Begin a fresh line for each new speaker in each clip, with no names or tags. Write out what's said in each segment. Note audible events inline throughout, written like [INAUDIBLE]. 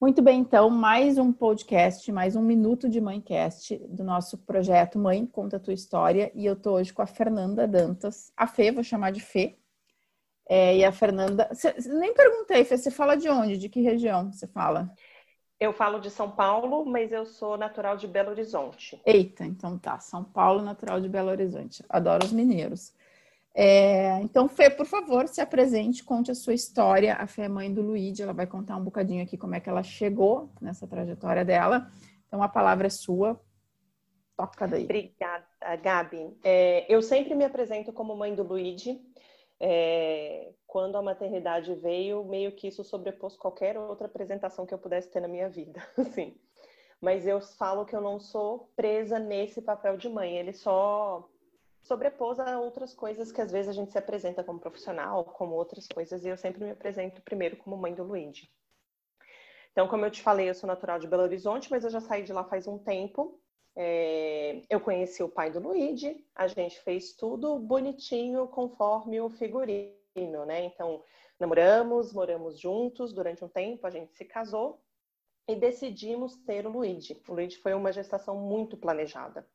Muito bem, então, mais um podcast, mais um minuto de Mãecast do nosso projeto Mãe Conta a Tua História. E eu tô hoje com a Fernanda Dantas, a Fê, vou chamar de Fê. É, e a Fernanda, cê, nem perguntei, Fê, você fala de onde? De que região você fala?
Eu falo de São Paulo, mas eu sou natural de Belo Horizonte.
Eita, então tá, São Paulo, natural de Belo Horizonte. Adoro os mineiros. É, então, Fê, por favor, se apresente, conte a sua história. A Fê é mãe do Luigi, ela vai contar um bocadinho aqui como é que ela chegou nessa trajetória dela. Então, a palavra é sua. Toca daí.
Obrigada, Gabi. É, eu sempre me apresento como mãe do Luigi. É, quando a maternidade veio, meio que isso sobrepôs qualquer outra apresentação que eu pudesse ter na minha vida, [LAUGHS] assim. Mas eu falo que eu não sou presa nesse papel de mãe. Ele só sobrepôs a outras coisas que às vezes a gente se apresenta como profissional, como outras coisas, e eu sempre me apresento primeiro como mãe do Luigi. Então, como eu te falei, eu sou natural de Belo Horizonte, mas eu já saí de lá faz um tempo. É... eu conheci o pai do Luigi, a gente fez tudo bonitinho conforme o figurino, né? Então, namoramos, moramos juntos durante um tempo, a gente se casou e decidimos ter o Luigi. O Luigi foi uma gestação muito planejada.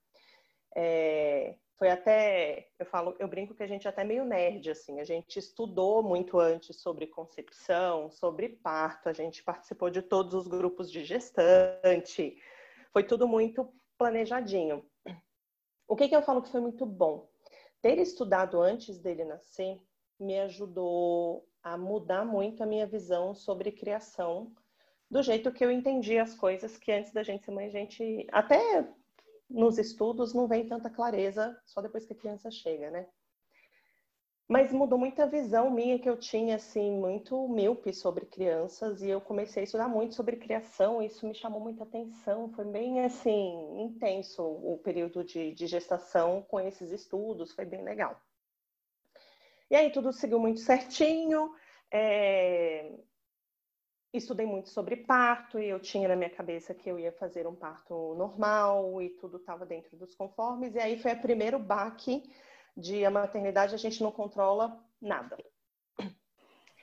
É, foi até, eu falo, eu brinco que a gente é até meio nerd, assim, a gente estudou muito antes sobre concepção, sobre parto, a gente participou de todos os grupos de gestante, foi tudo muito planejadinho. O que, que eu falo que foi muito bom? Ter estudado antes dele nascer me ajudou a mudar muito a minha visão sobre criação, do jeito que eu entendi as coisas que antes da gente ser mãe, a gente até nos estudos não vem tanta clareza só depois que a criança chega, né? Mas mudou muito a visão minha que eu tinha, assim, muito míope sobre crianças e eu comecei a estudar muito sobre criação e isso me chamou muita atenção. Foi bem, assim, intenso o período de, de gestação com esses estudos, foi bem legal. E aí tudo seguiu muito certinho. É estudei muito sobre parto e eu tinha na minha cabeça que eu ia fazer um parto normal e tudo estava dentro dos conformes. E aí foi o primeiro baque de a maternidade, a gente não controla nada.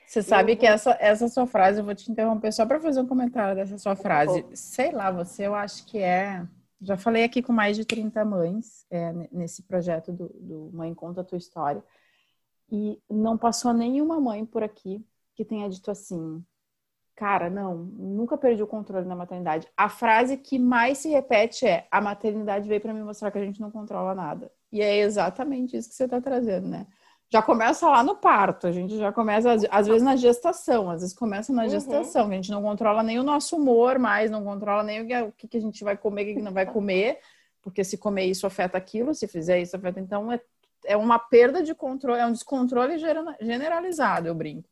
Você sabe eu... que essa, essa sua frase, eu vou te interromper só para fazer um comentário dessa sua frase. Sei lá, você, eu acho que é. Já falei aqui com mais de 30 mães é, nesse projeto do, do Mãe Conta a Tua História. E não passou nenhuma mãe por aqui que tenha dito assim: Cara, não, nunca perdi o controle na maternidade. A frase que mais se repete é: a maternidade veio para me mostrar que a gente não controla nada. E é exatamente isso que você está trazendo, né? Já começa lá no parto, a gente já começa, às vezes, na gestação, às vezes começa na uhum. gestação, uhum. a gente não controla nem o nosso humor mais, não controla nem o que, a gente vai comer, o que não vai comer, porque se comer isso afeta aquilo, se fizer isso afeta. Então, é, é uma perda de controle, é um descontrole generalizado, eu brinco.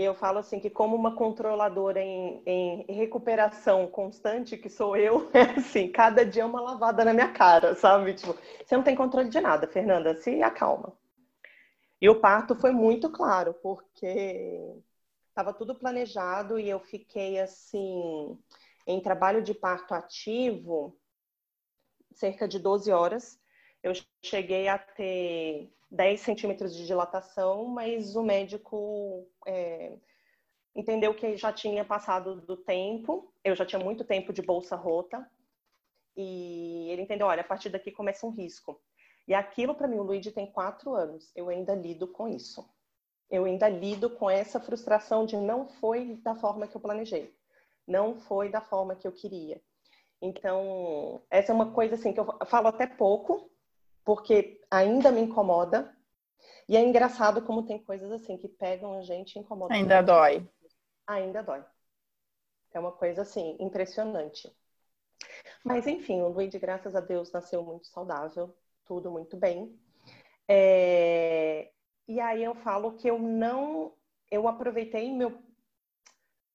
E eu falo assim que como uma controladora em, em, recuperação constante, que sou eu, [LAUGHS] é assim, cada dia é uma lavada na minha cara, sabe? Tipo, você não tem controle de nada, Fernanda, se acalma. E o parto foi muito claro, porque estava tudo planejado e eu fiquei assim em trabalho de parto ativo cerca de 12 horas. Eu cheguei a ter 10 centímetros de dilatação, mas o médico é, entendeu que já tinha passado do tempo, eu já tinha muito tempo de bolsa rota, e ele entendeu, olha, a partir daqui começa um risco. E aquilo para mim, o Luigi tem quatro anos, eu ainda lido com isso. Eu ainda lido com essa frustração de não foi da forma que eu planejei, não foi da forma que eu queria. Então, essa é uma coisa assim que eu falo até pouco, porque ainda me incomoda. E é engraçado como tem coisas assim que pegam a gente e incomodam.
Ainda dói.
Ainda dói. É uma coisa assim, impressionante. Mas enfim, o Luigi, graças a Deus, nasceu muito saudável, tudo muito bem. É... E aí eu falo que eu não. Eu aproveitei meu.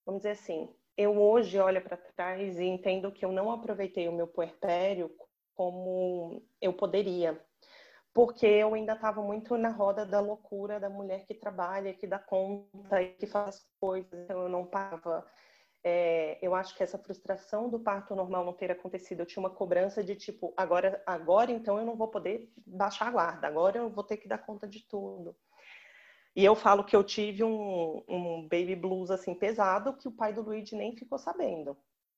Vamos dizer assim, eu hoje olho para trás e entendo que eu não aproveitei o meu puerpério como eu poderia, porque eu ainda estava muito na roda da loucura da mulher que trabalha, que dá conta e que faz coisas, então eu não parava. É, eu acho que essa frustração do parto normal não ter acontecido, eu tinha uma cobrança de tipo, agora, agora então eu não vou poder baixar a guarda, agora eu vou ter que dar conta de tudo. E eu falo que eu tive um, um baby blues assim pesado que o pai do Luigi nem ficou sabendo.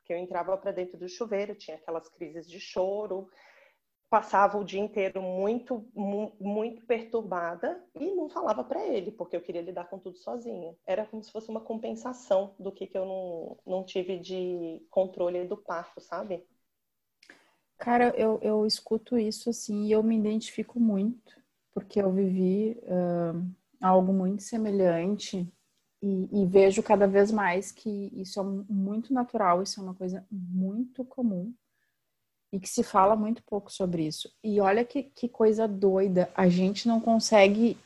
Que eu entrava para dentro do chuveiro, tinha aquelas crises de choro, passava o dia inteiro muito, muito perturbada e não falava para ele, porque eu queria lidar com tudo sozinha. Era como se fosse uma compensação do que, que eu não, não tive de controle do parto, sabe?
Cara, eu, eu escuto isso assim e eu me identifico muito, porque eu vivi uh, algo muito semelhante e, e vejo cada vez mais que isso é muito natural, isso é uma coisa muito comum e que se fala muito pouco sobre isso. E olha que, que coisa doida, a gente não consegue.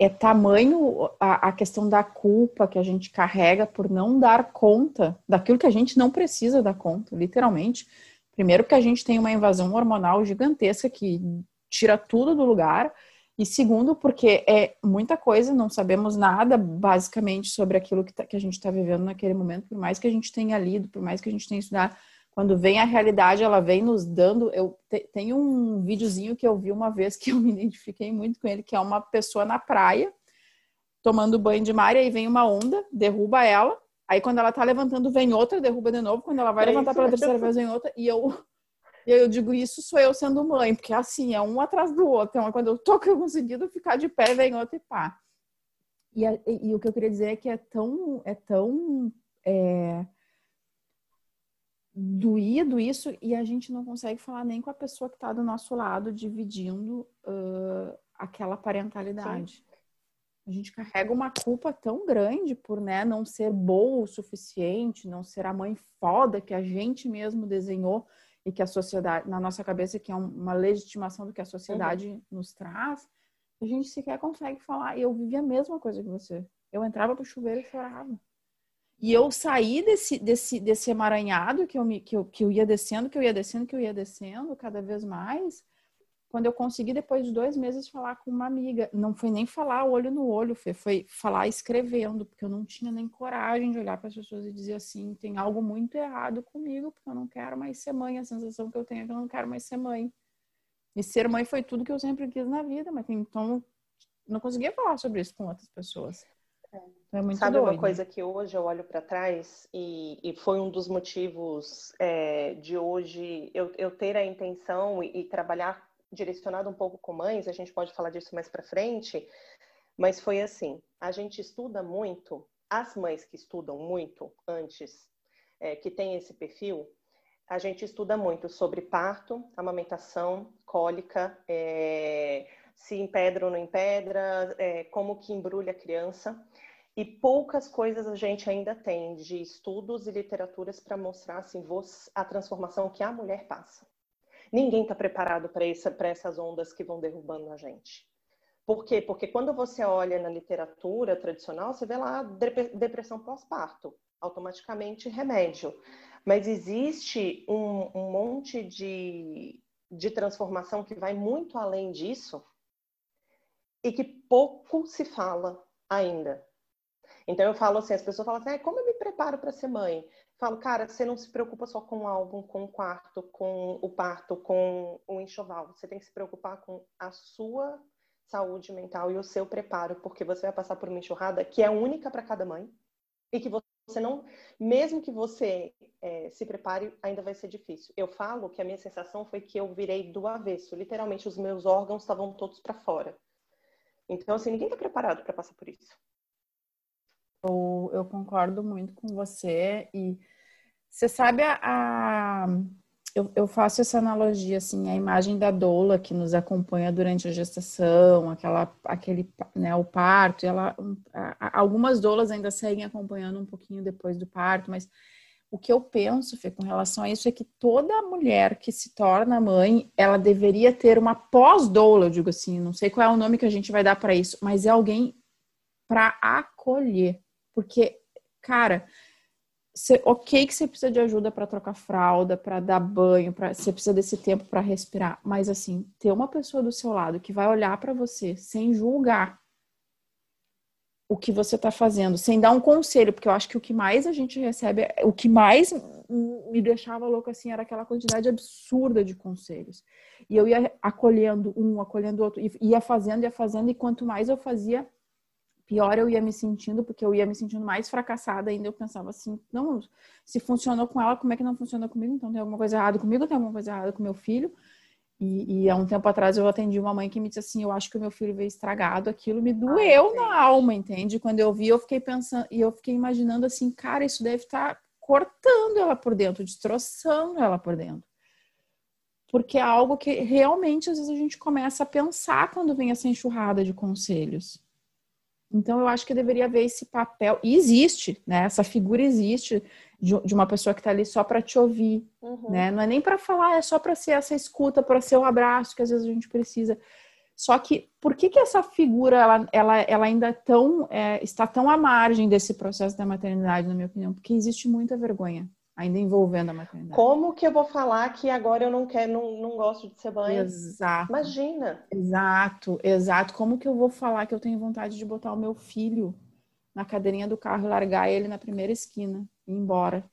É tamanho a, a, questão da culpa que a gente carrega por não dar conta daquilo que a gente não precisa dar conta, literalmente. Primeiro, porque a gente tem uma invasão hormonal gigantesca que tira tudo do lugar. E segundo, porque é muita coisa, não sabemos nada basicamente sobre aquilo que, tá, que a gente está vivendo naquele momento, por mais que a gente tenha lido, por mais que a gente tenha estudado quando vem a realidade, ela vem nos dando. Eu te, tenho um videozinho que eu vi uma vez que [LAUGHS] eu me identifiquei muito com ele, que é uma pessoa na praia tomando banho de mar e aí vem uma onda, derruba ela. Aí quando ela tá levantando, vem outra, derruba de novo. Quando ela vai é levantar pela terceira vez, vem outra. E eu, eu digo, isso sou eu sendo mãe, porque assim, é um atrás do outro. Então, quando eu tô conseguindo ficar de pé, vem outra e pá. E, e, e, o que eu queria dizer é que é tão, é tão é, doído isso e a gente não consegue falar nem com a pessoa que está do nosso lado dividindo uh, aquela parentalidade. Sim. A gente carrega uma culpa tão grande por né, não ser boa o suficiente, não ser a mãe foda que a gente mesmo desenhou e que a sociedade, na nossa cabeça, que é uma legitimação do que a sociedade uhum. nos traz, a gente sequer consegue falar. Eu vivi a mesma coisa que você. Eu entrava pro chuveiro e chorava. E eu saí desse, desse, desse emaranhado que eu, me, que, eu, que eu ia descendo, que eu ia descendo, que eu ia descendo cada vez mais, quando eu consegui, depois de dois meses, falar com uma amiga. Não foi nem falar olho no olho, Fê, foi falar escrevendo, porque eu não tinha nem coragem de olhar para as pessoas e dizer assim: tem algo muito errado comigo, porque eu não quero mais ser mãe. A sensação que eu tenho é que eu não quero mais ser mãe. E ser mãe foi tudo que eu sempre quis na vida, mas então não conseguia falar sobre isso com outras pessoas.
É muito Sabe doido. uma coisa que hoje eu olho para trás e, e, foi um dos motivos é, de hoje eu, eu, ter a intenção e, e, trabalhar direcionado um pouco com mães, a gente pode falar disso mais para frente, mas foi assim, a gente estuda muito, as mães que estudam muito antes, é, que tem esse perfil, a gente estuda muito sobre parto, amamentação, cólica, é, se empedra ou não empedra, é, como que embrulha a criança. E poucas coisas a gente ainda tem de estudos e literaturas para mostrar assim, a transformação que a mulher passa. Ninguém está preparado para essa, essas ondas que vão derrubando a gente. Por quê? Porque quando você olha na literatura tradicional, você vê lá depressão pós-parto, automaticamente remédio. Mas existe um, um monte de, de transformação que vai muito além disso e que pouco se fala ainda. Então eu falo assim, as pessoas falam assim, ah, como eu me preparo para ser mãe? Falo, cara, você não se preocupa só com o álbum, com o quarto, com o parto, com o enxoval. Você tem que se preocupar com a sua saúde mental e o seu preparo, porque você vai passar por uma enxurrada que é única para cada mãe e que você não, mesmo que você é, se prepare, ainda vai ser difícil. Eu falo que a minha sensação foi que eu virei do avesso, literalmente os meus órgãos estavam todos para fora. Então, assim, ninguém está preparado para passar por isso.
Eu, eu concordo muito com você e você sabe a, a eu, eu, faço essa analogia assim a imagem da doula que nos acompanha durante a gestação aquela aquele né o parto ela algumas doulas ainda seguem acompanhando um pouquinho depois do parto mas o que eu penso Fê, com relação a isso é que toda mulher que se torna mãe ela deveria ter uma pós-doula eu digo assim não sei qual é o nome que a gente vai dar para isso mas é alguém para acolher porque, cara, cê, ok que você precisa de ajuda para trocar fralda, para dar banho, para você precisa desse tempo para respirar, mas assim, ter uma pessoa do seu lado que vai olhar para você sem julgar o que você está fazendo, sem dar um conselho, porque eu acho que o que mais a gente recebe, o que mais me deixava louco assim era aquela quantidade absurda de conselhos. E eu ia acolhendo um, acolhendo outro, ia fazendo, ia fazendo, e quanto mais eu fazia, pior eu ia me sentindo, porque eu ia me sentindo mais fracassada ainda. Eu pensava assim, não, se funcionou com ela, como é que não funciona comigo? Então tem alguma coisa errada comigo, tem alguma coisa errada com meu filho. E, e há um tempo atrás eu atendi uma mãe que me disse assim, eu acho que o meu filho veio estragado, aquilo me doeu Ai, na alma, entende? Quando eu vi, eu fiquei pensando, e eu fiquei imaginando assim, cara, isso deve estar tá cortando ela por dentro, destroçando ela por dentro. Porque é algo que realmente às vezes a gente começa a pensar quando vem essa enxurrada de conselhos. Então, eu acho que deveria haver esse papel. E existe, né? Essa figura existe de, de uma pessoa que está ali só para te ouvir, uhum. né? Não é nem para falar, é só para ser essa escuta, para ser o abraço que às vezes a gente precisa. Só que por que, que essa figura ela, ela, ela ainda tão, é, está tão à margem desse processo da maternidade, na minha opinião? Porque existe muita vergonha ainda envolvendo a maternidade.
Como que eu vou falar que agora eu não quero, não, não gosto de ser mãe?
Exato.
Imagina.
Exato, exato. Como que eu vou falar que eu tenho vontade de botar o meu filho na cadeirinha do carro e largar ele na primeira esquina e ir embora?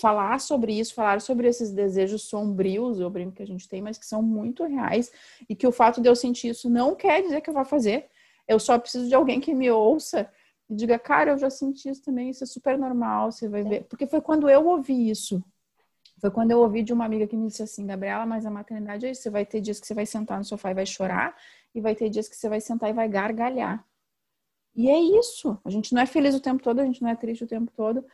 Falar sobre isso, falar sobre esses desejos sombrios, eu brinco que a gente tem, mas que são muito reais e que o fato de eu sentir isso não quer dizer que eu vou fazer. Eu só preciso de alguém que me ouça e diga, cara, eu já senti isso também, isso é super normal, você vai ver. Porque foi quando eu ouvi isso. Foi quando eu ouvi de uma amiga que me disse assim, Gabriela, mas a maternidade é isso, você vai ter dias que você vai sentar no sofá e vai chorar, e vai ter dias que você vai sentar e vai gargalhar. E é isso. A gente não é feliz o tempo todo, a gente não é triste o tempo todo,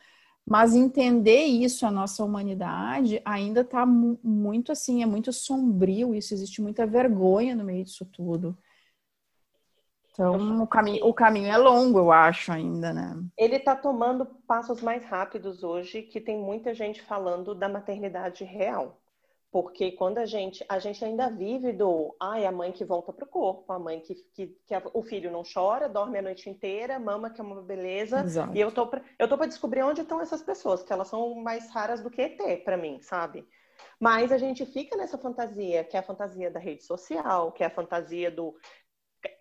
mas entender isso, a nossa humanidade, ainda está muito assim, é muito sombrio isso, existe muita vergonha no meio disso tudo. Então, o caminho, o caminho é longo, eu acho, ainda, né?
Ele está tomando passos mais rápidos hoje, que tem muita gente falando da maternidade real. Porque quando a gente, a gente ainda vive do, ai, a mãe que volta pro corpo, a mãe que, que, que a, o filho não chora, dorme a noite inteira, mama que é uma beleza. Exato. E eu tô, pra, eu tô para descobrir onde estão essas pessoas, que elas são mais raras do que ET para mim, sabe? Mas a gente fica nessa fantasia, que é a fantasia da rede social, que é a fantasia do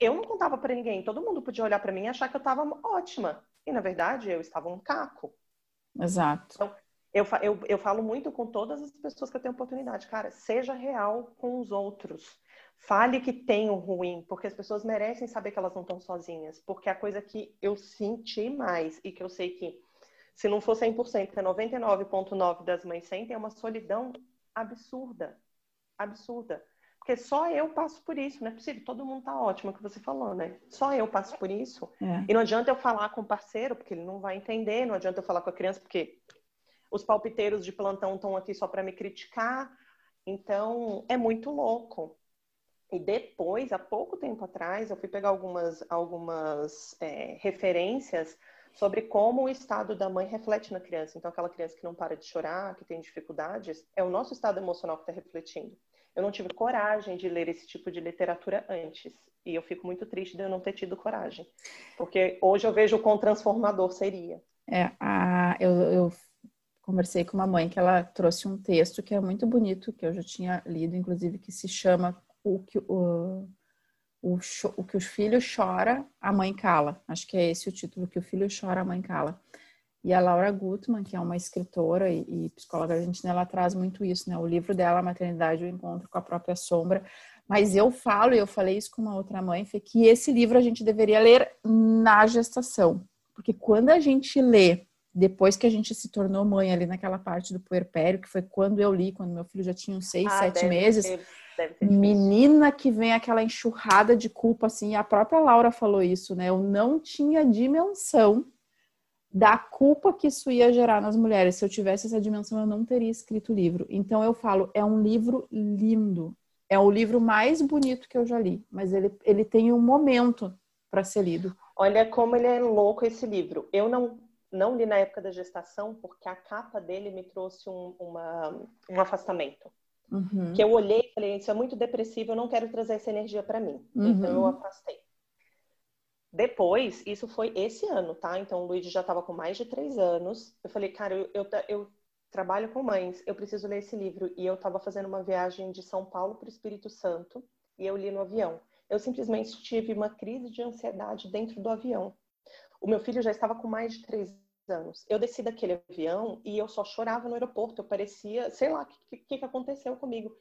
eu não contava para ninguém, todo mundo podia olhar para mim e achar que eu estava ótima. E na verdade eu estava um caco.
Exato.
Então, eu, eu, eu falo muito com todas as pessoas que eu tenho oportunidade, cara, seja real com os outros. Fale que tem o ruim, porque as pessoas merecem saber que elas não estão sozinhas. Porque a coisa que eu senti mais e que eu sei que, se não for 100%, que é 99,9% das mães sentem, é uma solidão absurda. Absurda. Porque só eu passo por isso, não é possível. Todo mundo tá ótimo, é o que você falou, né? Só eu passo por isso. É. E não adianta eu falar com o parceiro, porque ele não vai entender. Não adianta eu falar com a criança, porque os palpiteiros de plantão estão aqui só para me criticar. Então, é muito louco. E depois, há pouco tempo atrás, eu fui pegar algumas, algumas é, referências sobre como o estado da mãe reflete na criança. Então, aquela criança que não para de chorar, que tem dificuldades, é o nosso estado emocional que está refletindo eu não tive coragem de ler esse tipo de literatura antes. E eu fico muito triste de eu não ter tido coragem. Porque hoje eu vejo o quão transformador seria.
É, a, eu, eu conversei com uma mãe que ela trouxe um texto que é muito bonito, que eu já tinha lido, inclusive, que se chama O que o, o, o que os filhos chora, a mãe cala. Acho que é esse o título, o que o filho chora, a mãe cala. E a Laura Gutman, que é uma escritora e, e psicóloga argentina, ela traz muito isso, né? O livro dela, a Maternidade, o Encontro com a Própria Sombra. Mas eu falo, e eu falei isso com uma outra mãe, foi que esse livro a gente deveria ler na gestação. Porque quando a gente lê, depois que a gente se tornou mãe ali naquela parte do puerpério, que foi quando eu li, quando meu filho já tinha uns seis, ah, sete meses, menina que vem aquela enxurrada de culpa, assim, a própria Laura falou isso, né? Eu não tinha dimensão da culpa que isso ia gerar nas mulheres. Se eu tivesse essa dimensão, eu não teria escrito o livro. Então eu falo, é um livro lindo. É o livro mais bonito que eu já li, mas ele, ele tem um momento para ser lido.
Olha como ele é louco esse livro. Eu não não li na época da gestação porque a capa dele me trouxe um, uma, um afastamento. Uhum. Que eu olhei e falei, isso é muito depressivo, eu não quero trazer essa energia para mim. Uhum. Então eu afastei. Depois, isso foi esse ano, tá? Então o Luigi já estava com mais de três anos. Eu falei, cara, eu, eu, eu, trabalho com mães, eu preciso ler esse livro. E eu estava fazendo uma viagem de São Paulo para o Espírito Santo e eu li no avião. Eu simplesmente tive uma crise de ansiedade dentro do avião. O meu filho já estava com mais de três anos. Eu desci daquele avião e eu só chorava no aeroporto. Eu parecia, sei lá, o que, que, que aconteceu comigo.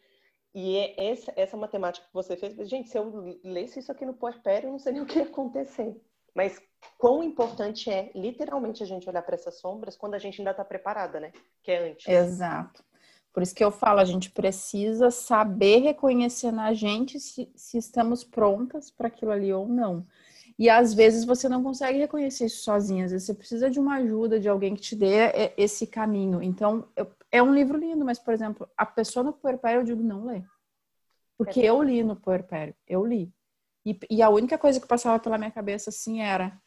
E é essa, essa matemática que você fez, gente, se eu lesse isso aqui no puerpério, eu não sei nem o que ia acontecer. Mas quão importante é, literalmente, a gente olhar para essas sombras quando a gente ainda está preparada, né? Que é antes.
Exato. Por isso que eu falo, a gente precisa saber reconhecer na gente se, se estamos prontas para aquilo ali ou não. E às vezes você não consegue reconhecer isso sozinha, às vezes você precisa de uma ajuda, de alguém que te dê esse caminho. Então, é um livro lindo, mas, por exemplo, a pessoa no puerpério, eu digo, não lê. Porque é eu li no puerpério, eu li. E, e, a única coisa que passava pela minha cabeça, assim, era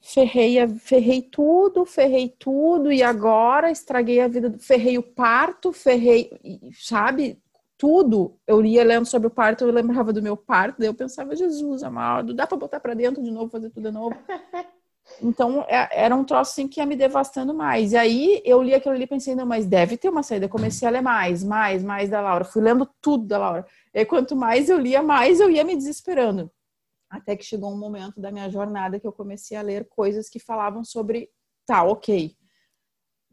ferrei, ferrei tudo, ferrei tudo, e agora estraguei a vida, ferrei o parto, ferrei, sabe? Tudo. Eu lia lendo sobre o parto, eu lembrava do meu parto, daí eu pensava, Jesus amado, dá pra botar pra dentro de novo, fazer tudo de novo? [LAUGHS] Então, é, era um troço assim que ia me devastando mais. E aí, eu li aquilo ali e pensei, não, mas deve ter uma saída. Eu comecei a ler mais, mais, mais da Laura. Fui lendo tudo da Laura. E quanto mais eu lia, mais eu ia me desesperando. Até que chegou um momento da minha jornada que eu comecei a ler coisas que falavam sobre, tá, ok,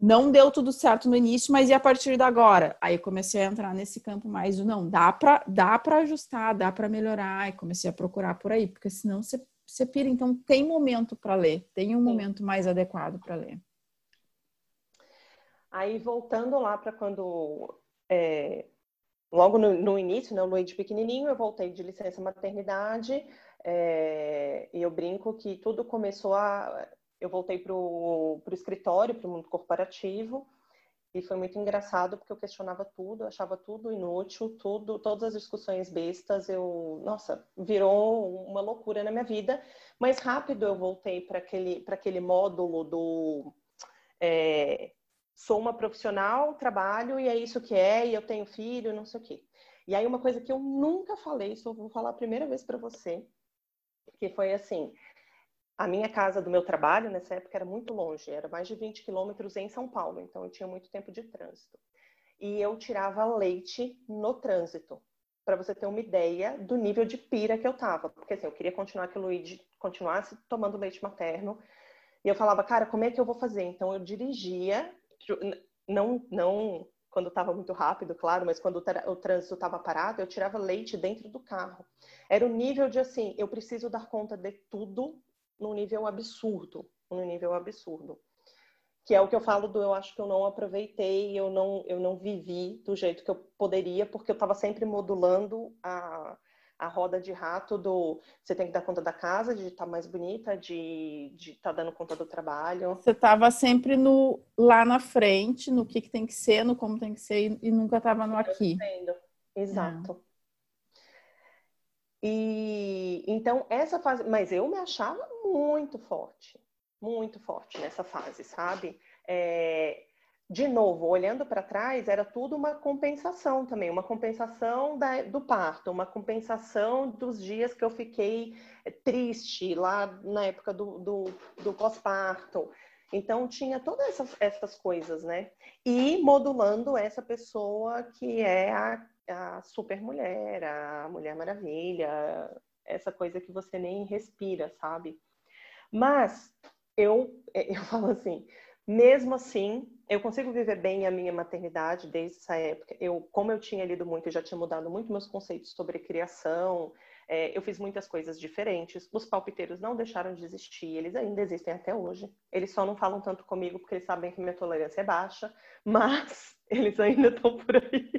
não deu tudo certo no início, mas e a partir de agora? Aí comecei a entrar nesse campo mais do não, dá para dá para ajustar, dá para melhorar, e comecei a procurar por aí, porque senão você, você pira. Então tem momento para ler, tem um Sim. momento mais adequado para ler.
Aí voltando lá para quando é, logo no, no, início, né, o Luiz pequenininho, eu voltei de licença maternidade é, e eu brinco que tudo começou a. Eu voltei para o escritório, para o mundo corporativo, e foi muito engraçado porque eu questionava tudo, achava tudo inútil, tudo, todas as discussões bestas, eu, nossa, virou uma loucura na minha vida. Mas rápido eu voltei para aquele, aquele módulo do é, sou uma profissional, trabalho e é isso que é, e eu tenho filho, não sei o quê. E aí uma coisa que eu nunca falei, eu vou falar a primeira vez para você, que foi assim, a minha casa do meu trabalho nessa época era muito longe, era mais de 20 quilômetros em São Paulo, então eu tinha muito tempo de trânsito. E eu tirava leite no trânsito, para você ter uma ideia do nível de pira que eu tava, porque assim, eu queria continuar que o Luigi continuasse tomando leite materno, e eu falava, cara, como é que eu vou fazer? Então eu dirigia, não, não quando estava muito rápido, claro, mas quando o, trânsito estava parado, eu tirava leite dentro do carro. Era o nível de assim, eu preciso dar conta de tudo num nível absurdo, num nível absurdo. Que é o que eu falo do eu acho que eu não aproveitei, eu não eu não vivi do jeito que eu poderia, porque eu estava sempre modulando a a roda de rato do você tem que dar conta da casa, de estar tá mais bonita, de estar tá dando conta do trabalho.
Você estava sempre no lá na frente, no que, que tem que ser, no como tem que ser, e nunca estava no aqui.
Exato. É. E então essa fase, mas eu me achava muito forte, muito forte nessa fase, sabe? É, de novo, olhando para trás, era tudo uma compensação também, uma compensação da, do parto, uma compensação dos dias que eu fiquei eh, triste lá na época do, do, do pós-parto. Então, tinha todas essas, essas coisas, né? E modulando essa pessoa que é a, a super mulher, a Mulher Maravilha, essa coisa que você nem respira, sabe? Mas eu, [LAUGHS] eu falo assim, mesmo assim, eu consigo viver bem a minha maternidade desde essa época. Eu, como eu tinha lido muito e já tinha mudado muito meus conceitos sobre criação, é, eu fiz muitas coisas diferentes. Os palpiteiros não deixaram de existir, eles ainda existem até hoje. Eles só não falam tanto comigo porque eles sabem que minha tolerância é baixa, [LAUGHS] mas eles ainda estão por aí.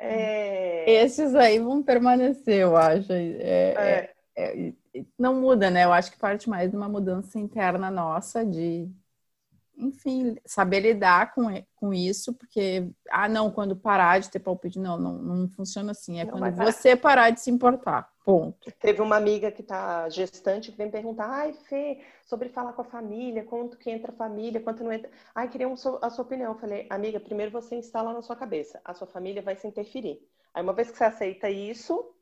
É... Esses aí vão permanecer, eu acho. É, é. é não muda, né? Eu acho que parte mais de uma mudança interna nossa de enfim, saber lidar com, com isso, porque, ah, não, quando parar de ter palpite, não, não, não funciona assim. É não quando você parar de se importar, ponto.
Teve uma amiga que está gestante que vem perguntar, ai, Fê, sobre falar com a família, quanto que entra a família, quanto não entra. Ai, queria a sua opinião. Eu falei, amiga, primeiro você instala na sua cabeça, a sua família vai se interferir. Aí, uma vez que você aceita isso,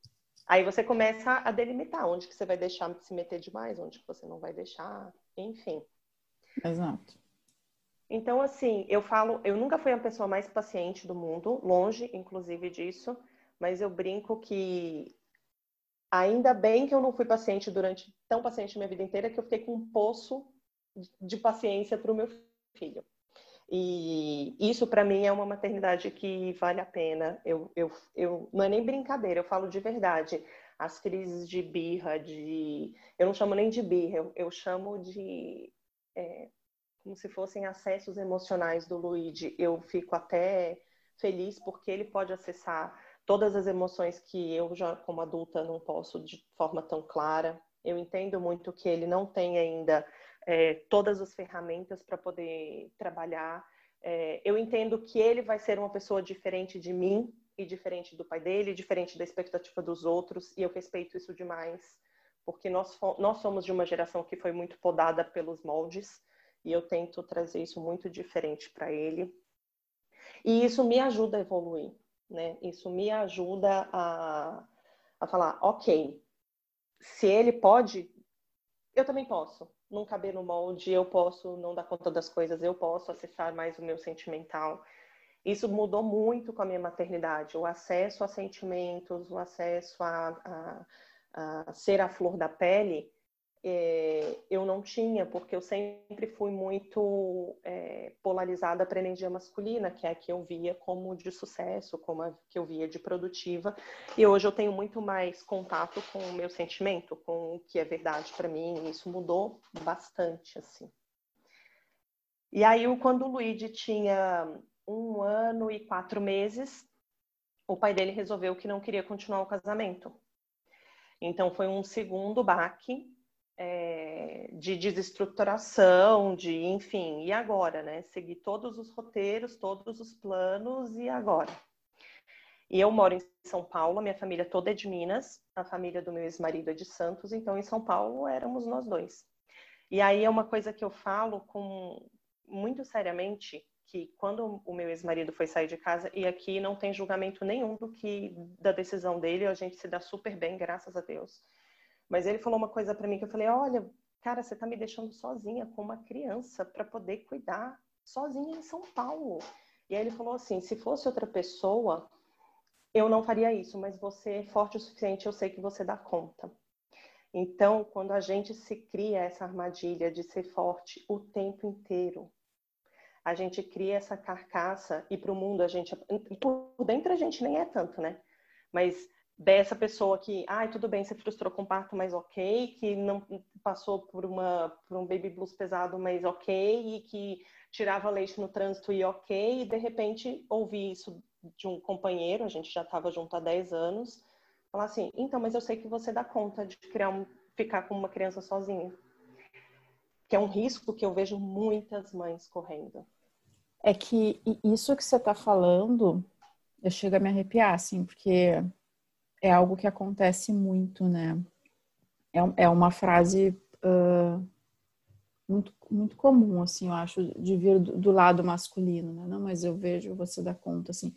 aí você começa a delimitar onde que você vai deixar se meter demais, onde que você não vai deixar, enfim.
Exato.
Então, assim, eu falo, eu nunca fui a pessoa mais paciente do mundo, longe, inclusive, disso, mas eu brinco que ainda bem que eu não fui paciente durante tão paciente minha vida inteira que eu fiquei com um poço de paciência para o meu filho. E isso para mim é uma maternidade que vale a pena. Eu, eu, eu não é nem brincadeira, eu falo de verdade. As crises de birra, de eu não chamo nem de birra, eu, eu chamo de é, como se fossem acessos emocionais do Luigi. Eu fico até feliz porque ele pode acessar todas as emoções que eu já como adulta não posso de forma tão clara. Eu entendo muito que ele não tem ainda é, todas as ferramentas para poder trabalhar. É, eu entendo que ele vai ser uma pessoa diferente de mim e diferente do pai dele, diferente da expectativa dos outros, e eu respeito isso demais, porque nós, nós somos de uma geração que foi muito podada pelos moldes, e eu tento trazer isso muito diferente para ele. E isso me ajuda a evoluir, né? Isso me ajuda a, a falar, ok, se ele pode, eu também posso não caber no molde, eu posso não dar conta das coisas, eu posso acessar mais o meu sentimental. Isso mudou muito com a minha maternidade, o acesso a sentimentos, o acesso a, a, a ser a flor da pele é, eu não tinha, porque eu sempre fui muito é, polarizada para a energia masculina, que é a que eu via como de sucesso, como a que eu via de produtiva. E hoje eu tenho muito mais contato com o meu sentimento, com o que é verdade para mim. Isso mudou bastante, assim. E aí, quando o Luigi tinha um ano e quatro meses, o pai dele resolveu que não queria continuar o casamento. Então, foi um segundo baque é, de desestruturação, de enfim, e agora, né? Seguir todos os roteiros, todos os planos e agora. E eu moro em São Paulo, minha família toda é de Minas, a família do meu ex-marido é de Santos, então em São Paulo éramos nós dois. E aí é uma coisa que eu falo com muito seriamente que quando o meu ex-marido foi sair de casa e aqui não tem julgamento nenhum do que da decisão dele, a gente se dá super bem, graças a Deus. Mas ele falou uma coisa para mim que eu falei: olha, cara, você tá me deixando sozinha com uma criança para poder cuidar sozinha em São Paulo. E aí ele falou assim: se fosse outra pessoa, eu não faria isso, mas você é forte o suficiente, eu sei que você dá conta. Então, quando a gente se cria essa armadilha de ser forte o tempo inteiro, a gente cria essa carcaça e para o mundo a gente, por dentro a gente nem é tanto, né? Mas dessa pessoa que, ai, tudo bem, se frustrou com o parto, mas ok, que não passou por, uma, por um baby blues pesado, mas ok, e que tirava leite no trânsito e ok, e de repente ouvi isso de um companheiro, a gente já estava junto há 10 anos, falar assim, então, mas eu sei que você dá conta de criar um, ficar com uma criança sozinha. Que é um risco que eu vejo muitas mães correndo.
É que isso que você está falando, eu chego a me arrepiar, assim, porque é algo que acontece muito, né? É, é uma frase uh, muito, muito comum, assim, eu acho, de vir do, do, lado masculino, né? Não, mas eu vejo você dar conta, assim,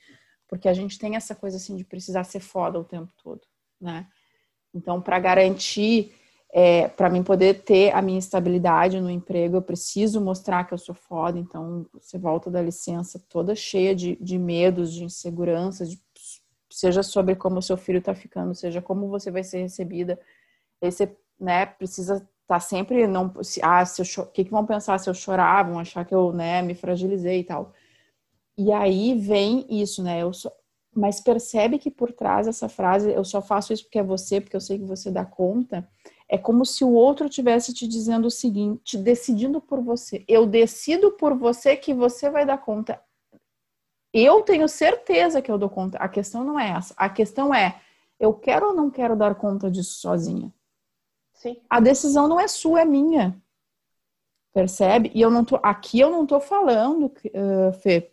porque a gente tem essa coisa, assim, de precisar ser foda o tempo todo, né? Então, para garantir, é, para mim poder ter a minha estabilidade no emprego, eu preciso mostrar que eu sou foda. Então, você volta da licença toda cheia de, de medos, de inseguranças, de seja sobre como seu filho está ficando, seja como você vai ser recebida. Você, né, precisa estar tá sempre não, se, ah, se o que, que vão pensar se eu chorar, vão achar que eu, né, me fragilizei e tal. E aí vem isso, né? Eu só, mas percebe que por trás dessa frase, eu só faço isso porque é você, porque eu sei que você dá conta. É como se o outro tivesse te dizendo o seguinte, decidindo por você. Eu decido por você que você vai dar conta. Eu tenho certeza que eu dou conta. A questão não é essa. A questão é, eu quero ou não quero dar conta disso sozinha?
Sim.
A decisão não é sua, é minha. Percebe? E eu não tô aqui eu não tô falando, uh, Fê,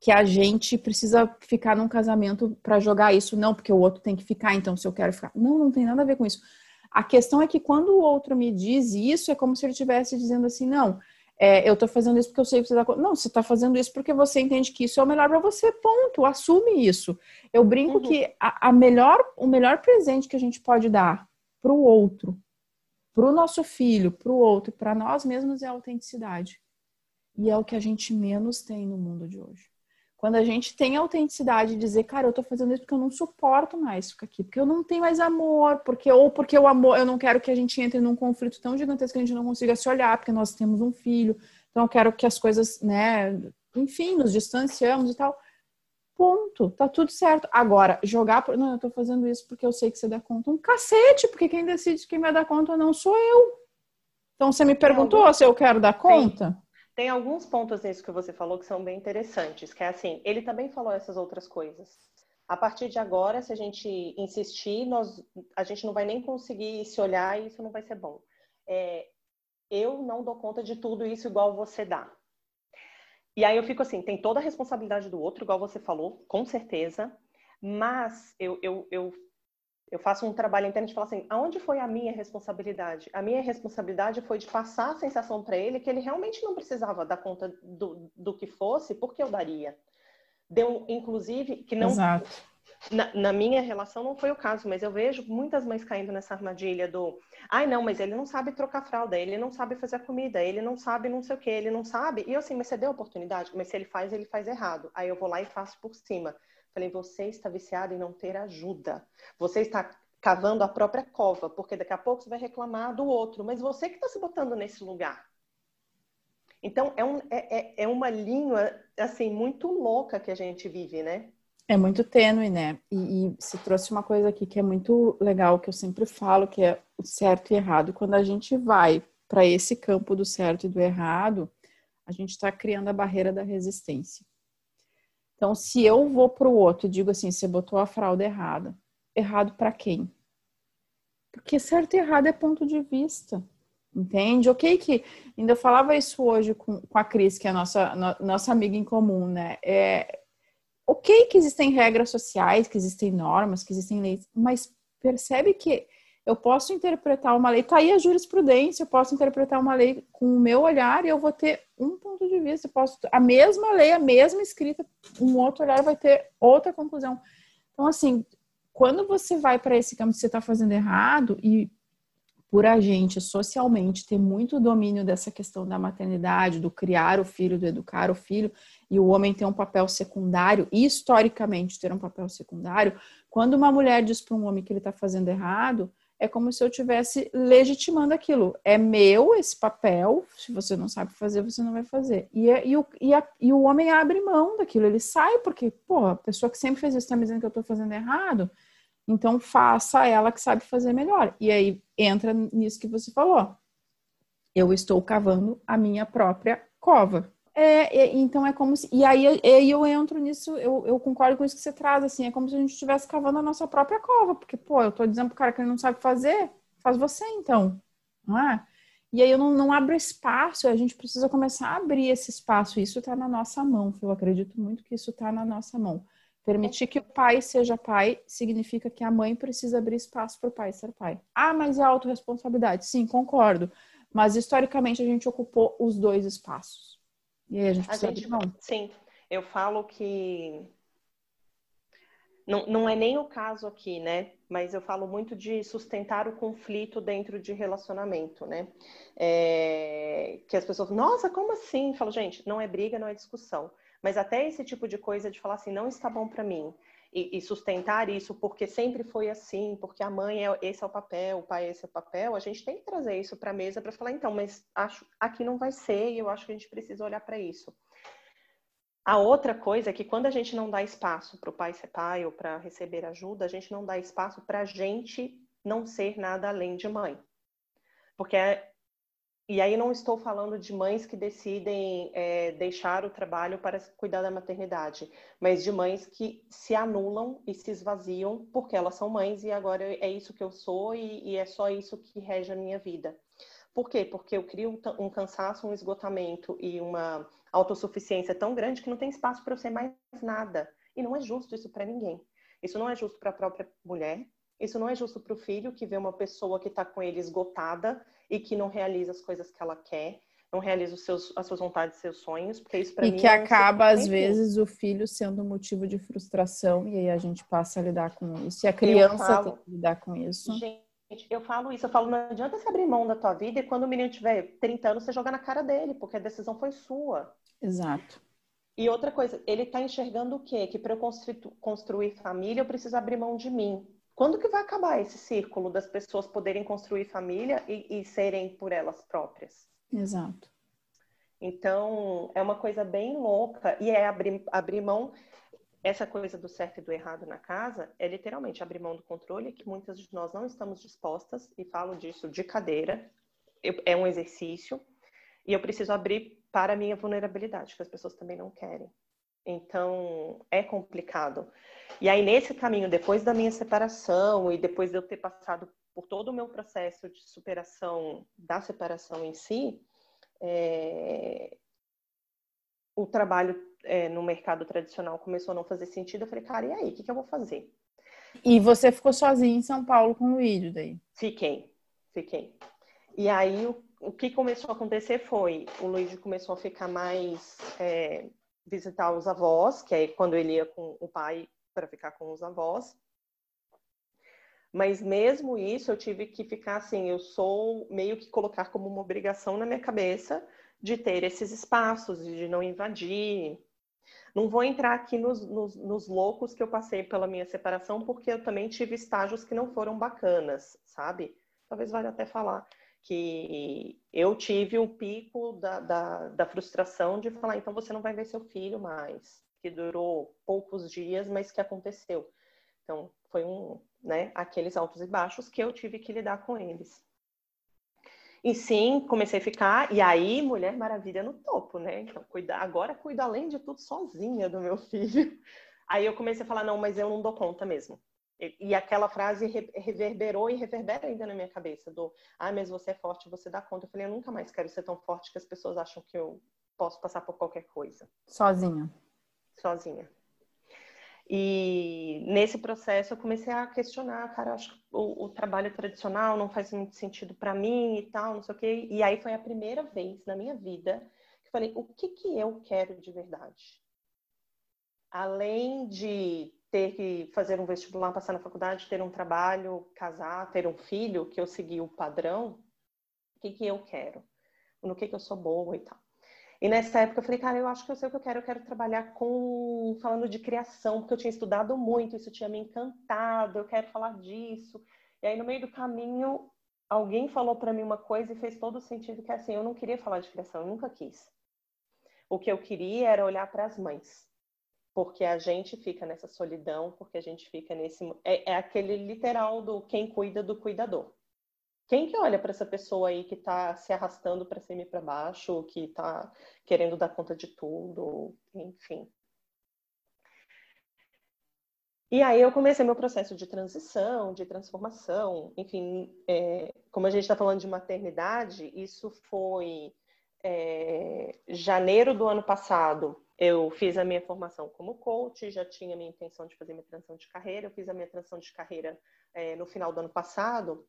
que a gente precisa ficar num casamento para jogar isso, não, porque o outro tem que ficar, então se eu quero ficar. Não, não tem nada a ver com isso. A questão é que quando o outro me diz isso, é como se ele estivesse dizendo assim, não, é, eu tô fazendo isso porque eu sei que você tá. Não, você tá fazendo isso porque você entende que isso é o melhor para você, ponto. Assume isso. Eu brinco uhum. que a, a, melhor, o melhor presente que a gente pode dar para o outro, para o nosso filho, para o outro, para nós mesmos é a autenticidade. E é o que a gente menos tem no mundo de hoje. Quando a gente tem a autenticidade de dizer, cara, eu tô fazendo isso porque eu não suporto mais ficar aqui, porque eu não tenho mais amor, porque ou porque o amor, eu não quero que a gente entre num conflito tão gigantesco que a gente não consiga se olhar, porque nós temos um filho. Então eu quero que as coisas, né, enfim, nos distanciamos e tal. Ponto, tá tudo certo. Agora, jogar, por... não, eu tô fazendo isso porque eu sei que você dá conta. Um cacete, porque quem decide quem vai dar conta não sou eu. Então, você me perguntou se eu quero dar conta?
Tem, tem alguns pontos nisso que você falou que são bem interessantes, que é assim, ele também falou essas outras coisas. A partir de agora, se a gente insistir, nós, a gente não vai nem conseguir se olhar e isso não vai ser bom. É, eu não dou conta de tudo isso igual você dá. E aí eu fico assim, tem toda a responsabilidade do outro, igual você falou, com certeza, mas eu, eu, eu, eu faço um trabalho interno de falar assim, aonde foi a minha responsabilidade? A minha responsabilidade foi de passar a sensação para ele que ele realmente não precisava dar conta do, do que fosse, porque eu daria. Deu, inclusive, que não...
Exato
na, na, minha relação não foi o caso, mas eu vejo muitas mães caindo nessa armadilha do ai não, mas ele não sabe trocar fralda, ele não sabe fazer a comida, ele não sabe não sei o que, ele não sabe. E eu assim, mas você deu a oportunidade? Mas se ele faz, ele faz errado. Aí eu vou lá e faço por cima. Falei, você está viciado em não ter ajuda. Você está cavando a própria cova, porque daqui a pouco você vai reclamar do outro, mas você que está se botando nesse lugar. Então é, um, é, é, é uma linha assim muito louca que a gente vive, né?
É muito tênue, né? E, e se trouxe uma coisa aqui que é muito legal, que eu sempre falo, que é o certo e errado. Quando a gente vai para esse campo do certo e do errado, a gente está criando a barreira da resistência. Então, se eu vou para o outro e digo assim, você botou a fralda errada, errado para quem? Porque certo e errado é ponto de vista. Entende? Ok que ainda falava isso hoje com, com a Cris, que é a nossa, no, nossa amiga em comum, né? É, ok que existem regras sociais, que existem normas, que existem leis, mas percebe que eu posso interpretar uma lei, tá aí a jurisprudência, eu posso interpretar uma lei com o meu olhar e eu vou ter um ponto de vista, eu posso a mesma lei, a mesma escrita, um outro olhar vai ter outra conclusão. Então assim, quando você vai para esse campo que você está fazendo errado e por a gente socialmente ter muito domínio dessa questão da maternidade, do criar o filho, do educar o filho, e o homem ter um papel secundário, e historicamente ter um papel secundário, quando uma mulher diz para um homem que ele está fazendo errado, é como se eu tivesse legitimando aquilo. É meu esse papel, se você não sabe fazer, você não vai fazer. E, é, e, o, e, a, e o homem abre mão daquilo, ele sai, porque, pô, a pessoa que sempre fez isso está me dizendo que eu estou fazendo errado, então faça ela que sabe fazer melhor. E aí entra nisso que você falou. Eu estou cavando a minha própria cova. É, é, então é como se. E aí, aí eu entro nisso, eu, eu, concordo com isso que você traz, assim, é como se a gente estivesse cavando a nossa própria cova, porque, pô, eu tô dizendo pro cara que ele não sabe fazer, faz você então, não é? E aí eu não, não abro espaço, a gente precisa começar a abrir esse espaço, isso tá na nossa mão, eu acredito muito que isso tá na nossa mão. Permitir que o pai seja pai significa que a mãe precisa abrir espaço para o pai ser pai. Ah, mas é autorresponsabilidade. Sim, concordo. Mas historicamente a gente ocupou os dois espaços. E aí a gente precisa a gente, abrir mão.
Sim, eu falo que não, não é nem o caso aqui, né? Mas eu falo muito de sustentar o conflito dentro de relacionamento, né? É... Que as pessoas, nossa, como assim? Eu falo, gente, não é briga, não é discussão. Mas até esse tipo de coisa de falar assim, não está bom para mim. E, e, sustentar isso porque sempre foi assim, porque a mãe é esse é o papel, o pai é esse é o papel, a gente tem que trazer isso para a mesa para falar, então, mas acho aqui não vai ser e eu acho que a gente precisa olhar para isso. A outra coisa é que quando a gente não dá espaço para o pai ser pai ou para receber ajuda, a gente não dá espaço para a gente não ser nada além de mãe. Porque é e aí não estou falando de mães que decidem é, deixar o trabalho para cuidar da maternidade, mas de mães que se anulam e se esvaziam porque elas são mães e agora é isso que eu sou e, e é só isso que rege a minha vida. Por quê? Porque eu crio um, cansaço, um esgotamento e uma autossuficiência tão grande que não tem espaço para eu ser mais nada. E não é justo isso para ninguém. Isso não é justo para a própria mulher, isso não é justo para o filho que vê uma pessoa que está com ele esgotada e que não realiza as coisas que ela quer, não realiza os seus, as suas vontades, seus sonhos, porque isso para mim
e que é acaba às vezes o filho sendo motivo de frustração e aí a gente passa a lidar com isso. E a criança falo, tem que lidar com isso.
Gente, eu falo isso, eu falo, não adianta você abrir mão da tua vida e quando o menino tiver 30 anos, você joga na cara dele, porque a decisão foi sua.
Exato.
E outra coisa, ele está enxergando o quê? Que para eu construir família, eu preciso abrir mão de mim. Quando que vai acabar esse círculo das pessoas poderem construir família e, e serem por elas próprias?
Exato.
Então, é uma coisa bem louca e é abrir, abrir mão essa coisa do certo e do errado na casa é literalmente abrir mão do controle, que muitas de nós não estamos dispostas, e falo disso de cadeira, eu, é um exercício, e eu preciso abrir para a minha vulnerabilidade, que as pessoas também não querem. Então, é complicado. E aí, nesse caminho, depois da minha separação e depois de eu ter passado por todo o meu processo de superação da separação em si, é... o trabalho é, no mercado tradicional começou a não fazer sentido, eu falei, cara, e aí, o que, que eu vou fazer?
E você ficou sozinha em São Paulo com o Luíde daí?
Fiquei, fiquei. E aí, o, o que começou a acontecer foi, o Luíde começou a ficar mais... É, visitar os avós, que é quando ele ia com o pai para ficar com os avós. Mas mesmo isso, eu tive que ficar assim, eu sou meio que colocar como uma obrigação na minha cabeça de ter esses espaços, de não invadir, não vou entrar aqui nos, nos, nos, loucos que eu passei pela minha separação, porque eu também tive estágios que não foram bacanas, sabe? Talvez valha até falar que eu tive um pico da, da, da frustração de falar, então você não vai ver seu filho mais, que durou poucos dias, mas que aconteceu. Então, foi um, né, aqueles altos e baixos que eu tive que lidar com eles. E sim, comecei a ficar, e aí Mulher Maravilha no topo, né? Então, cuida, agora cuido além de tudo sozinha do meu [LAUGHS] filho. Aí eu comecei a falar, não, mas eu não dou conta mesmo. E, aquela frase reverberou e reverbera ainda na minha cabeça, do, ah, mas você é forte, você dá conta. Eu falei, eu nunca mais quero ser tão forte que as pessoas acham que eu posso passar por qualquer coisa.
Sozinha.
Sozinha. E nesse processo eu comecei a questionar, cara, acho que o, o trabalho tradicional não faz muito sentido para mim e tal, não sei o quê. E aí foi a primeira vez na minha vida que eu falei, o que que eu quero de verdade? Além de ter que fazer um vestibular, passar na faculdade, ter um trabalho, casar, ter um filho, que eu segui o padrão, o que que eu quero? No que que eu sou boa e tal. E nessa época eu falei, cara, eu acho que eu sei o que eu quero, eu quero trabalhar com falando de criação, porque eu tinha estudado muito, isso tinha me encantado, eu quero falar disso. E aí no meio do caminho, alguém falou para mim uma coisa e fez todo o sentido que é assim, eu não queria falar de criação, eu nunca quis. O que eu queria era olhar para as mães. Porque a gente fica nessa solidão, porque a gente fica nesse é, é aquele literal do quem cuida do cuidador. Quem que olha para essa pessoa aí que está se arrastando para cima e para baixo, que está querendo dar conta de tudo, enfim. E aí eu comecei meu processo de transição, de transformação, enfim, é, como a gente está falando de maternidade, isso foi é, janeiro do ano passado. Eu fiz a minha formação como coach, já tinha minha intenção de fazer minha transição de carreira. Eu fiz a minha transição de carreira é, no final do ano passado.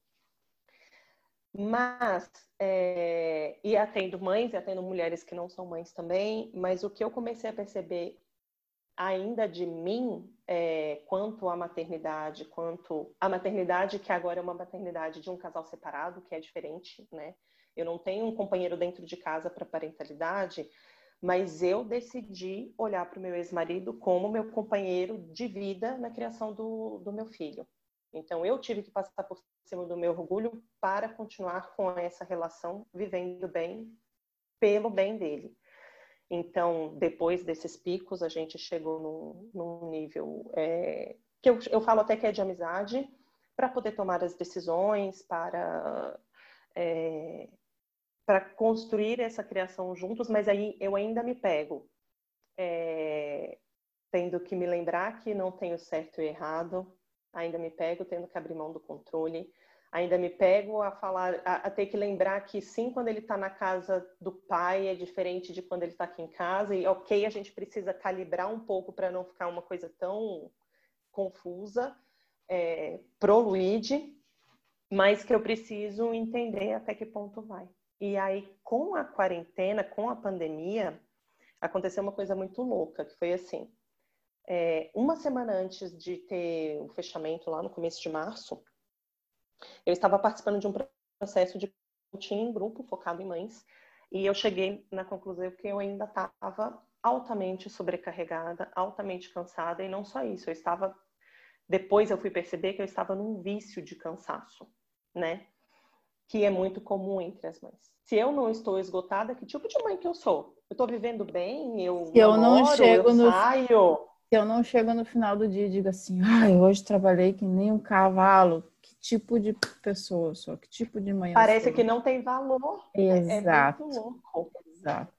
Mas, é, e atendo mães, e atendo mulheres que não são mães também, mas o que eu comecei a perceber ainda de mim, é, quanto à maternidade, quanto a maternidade que agora é uma maternidade de um casal separado, que é diferente, né? Eu não tenho um companheiro dentro de casa para parentalidade, mas eu decidi olhar para o meu ex-marido como meu companheiro de vida na criação do, do meu filho. Então, eu tive que passar por cima do meu orgulho para continuar com essa relação, vivendo bem, pelo bem dele. Então, depois desses picos, a gente chegou num, num nível é, que eu, eu falo até que é de amizade, para poder tomar as decisões, para, é, para construir essa criação juntos, mas aí eu ainda me pego. É, tendo que me lembrar que não tenho certo e errado, ainda me pego tendo que abrir mão do controle, ainda me pego a falar, a, a ter que lembrar que sim, quando ele está na casa do pai é diferente de quando ele está aqui em casa, e ok, a gente precisa calibrar um pouco para não ficar uma coisa tão confusa é, pro Luigi, mas que eu preciso entender até que ponto vai. E aí, com a quarentena, com a pandemia, aconteceu uma coisa muito louca, que foi assim, é, uma semana antes de ter o fechamento, lá no começo de março, eu estava participando de um processo de coaching em grupo focado em mães, e eu cheguei na conclusão que eu ainda estava altamente sobrecarregada, altamente cansada, e não só isso, eu estava. Depois eu fui perceber que eu estava num vício de cansaço, né? Que é muito comum entre as mães. Se eu não estou esgotada, que tipo de mãe que eu sou? Eu estou vivendo bem? Eu,
eu namoro, não chego eu no saio? Eu não chego no final do dia e digo assim, ai, hoje trabalhei que nem um cavalo. Que tipo de pessoa eu sou? Que tipo de mãe
Parece que não tem valor.
Exato.
É muito louco.
Exato.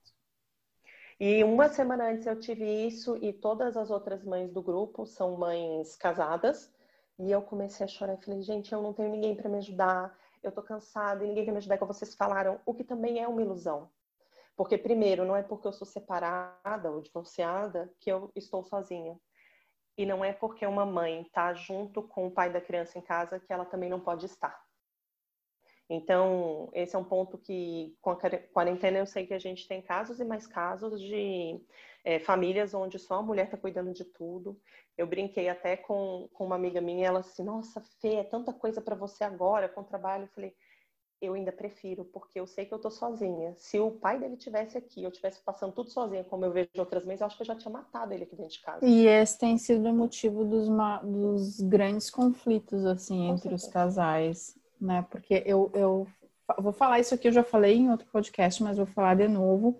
E uma semana antes eu tive isso e todas as outras mães do grupo são mães casadas. E eu comecei a chorar e falei, gente, eu não tenho ninguém para me ajudar eu tô cansada e ninguém quer me ajudar, como vocês falaram, o que também é uma ilusão. Porque, primeiro, não é porque eu sou separada ou divorciada que eu estou sozinha. E não é porque uma mãe está junto com o pai da criança em casa que ela também não pode estar. Então, esse é um ponto que, com a quarentena, eu sei que a gente tem casos e mais casos de é, famílias onde só a mulher está cuidando de tudo. Eu brinquei até com, com uma amiga minha, ela assim, nossa, Fê, é tanta coisa para você agora com o trabalho. Eu falei, eu ainda prefiro, porque eu sei que eu tô sozinha. Se o pai dele tivesse aqui, eu tivesse passando tudo sozinha, como eu vejo outras mães, eu acho que eu já tinha matado ele aqui dentro de casa.
E esse tem sido o motivo dos, dos grandes conflitos, assim, com entre certeza. os casais, né? Porque eu, eu vou falar isso aqui, eu já falei em outro podcast, mas vou falar de novo,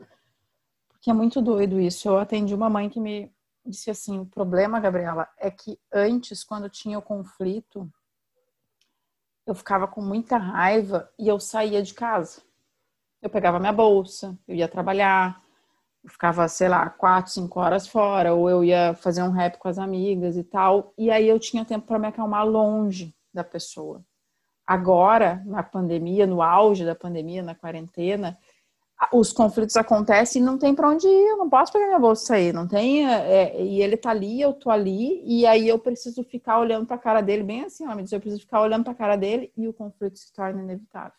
porque é muito doido isso. Eu atendi uma mãe que me disse assim: o problema, Gabriela, é que antes, quando tinha o conflito, eu ficava com muita raiva e eu saía de casa. Eu pegava minha bolsa, eu ia trabalhar, eu ficava, sei lá, quatro, cinco horas fora, ou eu ia fazer um rap com as amigas e tal, e aí eu tinha tempo para me acalmar longe da pessoa. Agora, na pandemia, no auge da pandemia, na quarentena, os conflitos acontecem e não tem para onde ir, eu não posso pegar minha bolsa e sair, não tem, é, e ele tá ali, eu tô ali, e aí eu preciso ficar olhando para a cara dele, bem assim, ó, me diz, eu preciso ficar olhando para a cara dele e o conflito se torna inevitável.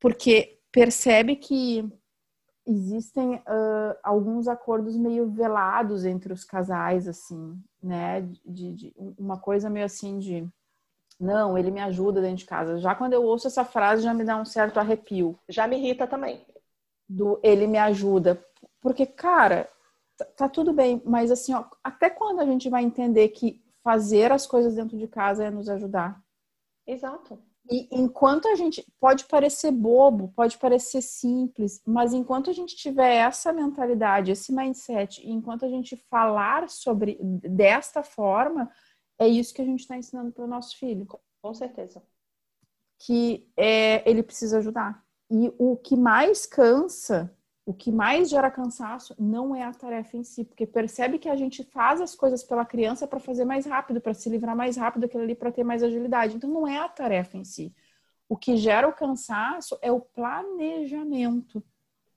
Porque percebe que existem uh, alguns acordos meio velados entre os casais, assim, né, de, de uma coisa meio assim de não, ele me ajuda dentro de casa. Já quando eu ouço essa frase, já me dá um certo arrepio.
Já me irrita também.
Do ele me ajuda. Porque, cara, tá, tá tudo bem, mas assim, ó, até quando a gente vai entender que fazer as coisas dentro de casa é nos ajudar?
Exato.
E enquanto a gente pode parecer bobo, pode parecer simples, mas enquanto a gente tiver essa mentalidade, esse mindset, enquanto a gente falar sobre desta forma, é isso que a gente está ensinando para o nosso filho.
Com certeza.
Que é, ele precisa ajudar. E o que mais cansa, o que mais gera cansaço, não é a tarefa em si, porque percebe que a gente faz as coisas pela criança para fazer mais rápido, para se livrar mais rápido daquilo ali, para ter mais agilidade. Então não é a tarefa em si. O que gera o cansaço é o planejamento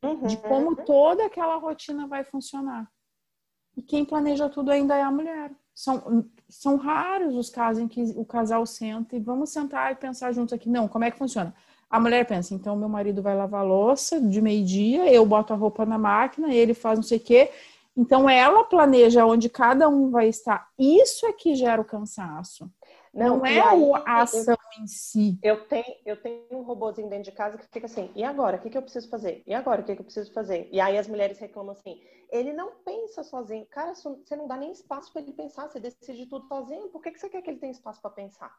uhum. de como toda aquela rotina vai funcionar. E quem planeja tudo ainda é a mulher. São, são raros os casos em que o casal senta e vamos sentar e pensar juntos aqui. Não, como é que funciona? A mulher pensa, então meu marido vai lavar louça de meio-dia, eu boto a roupa na máquina, ele faz não sei o quê. Então ela planeja onde cada um vai estar. Isso é que gera o cansaço. Não, não é aí, a ação eu, em si.
Eu tenho, eu tenho um robozinho dentro de casa que fica assim, e agora? O que, que eu preciso fazer? E agora? O que, que eu preciso fazer? E aí as mulheres reclamam assim, ele não pensa sozinho. Cara, você não dá nem espaço para ele pensar, você decide tudo sozinho. Por que, que você quer que ele tenha espaço para pensar?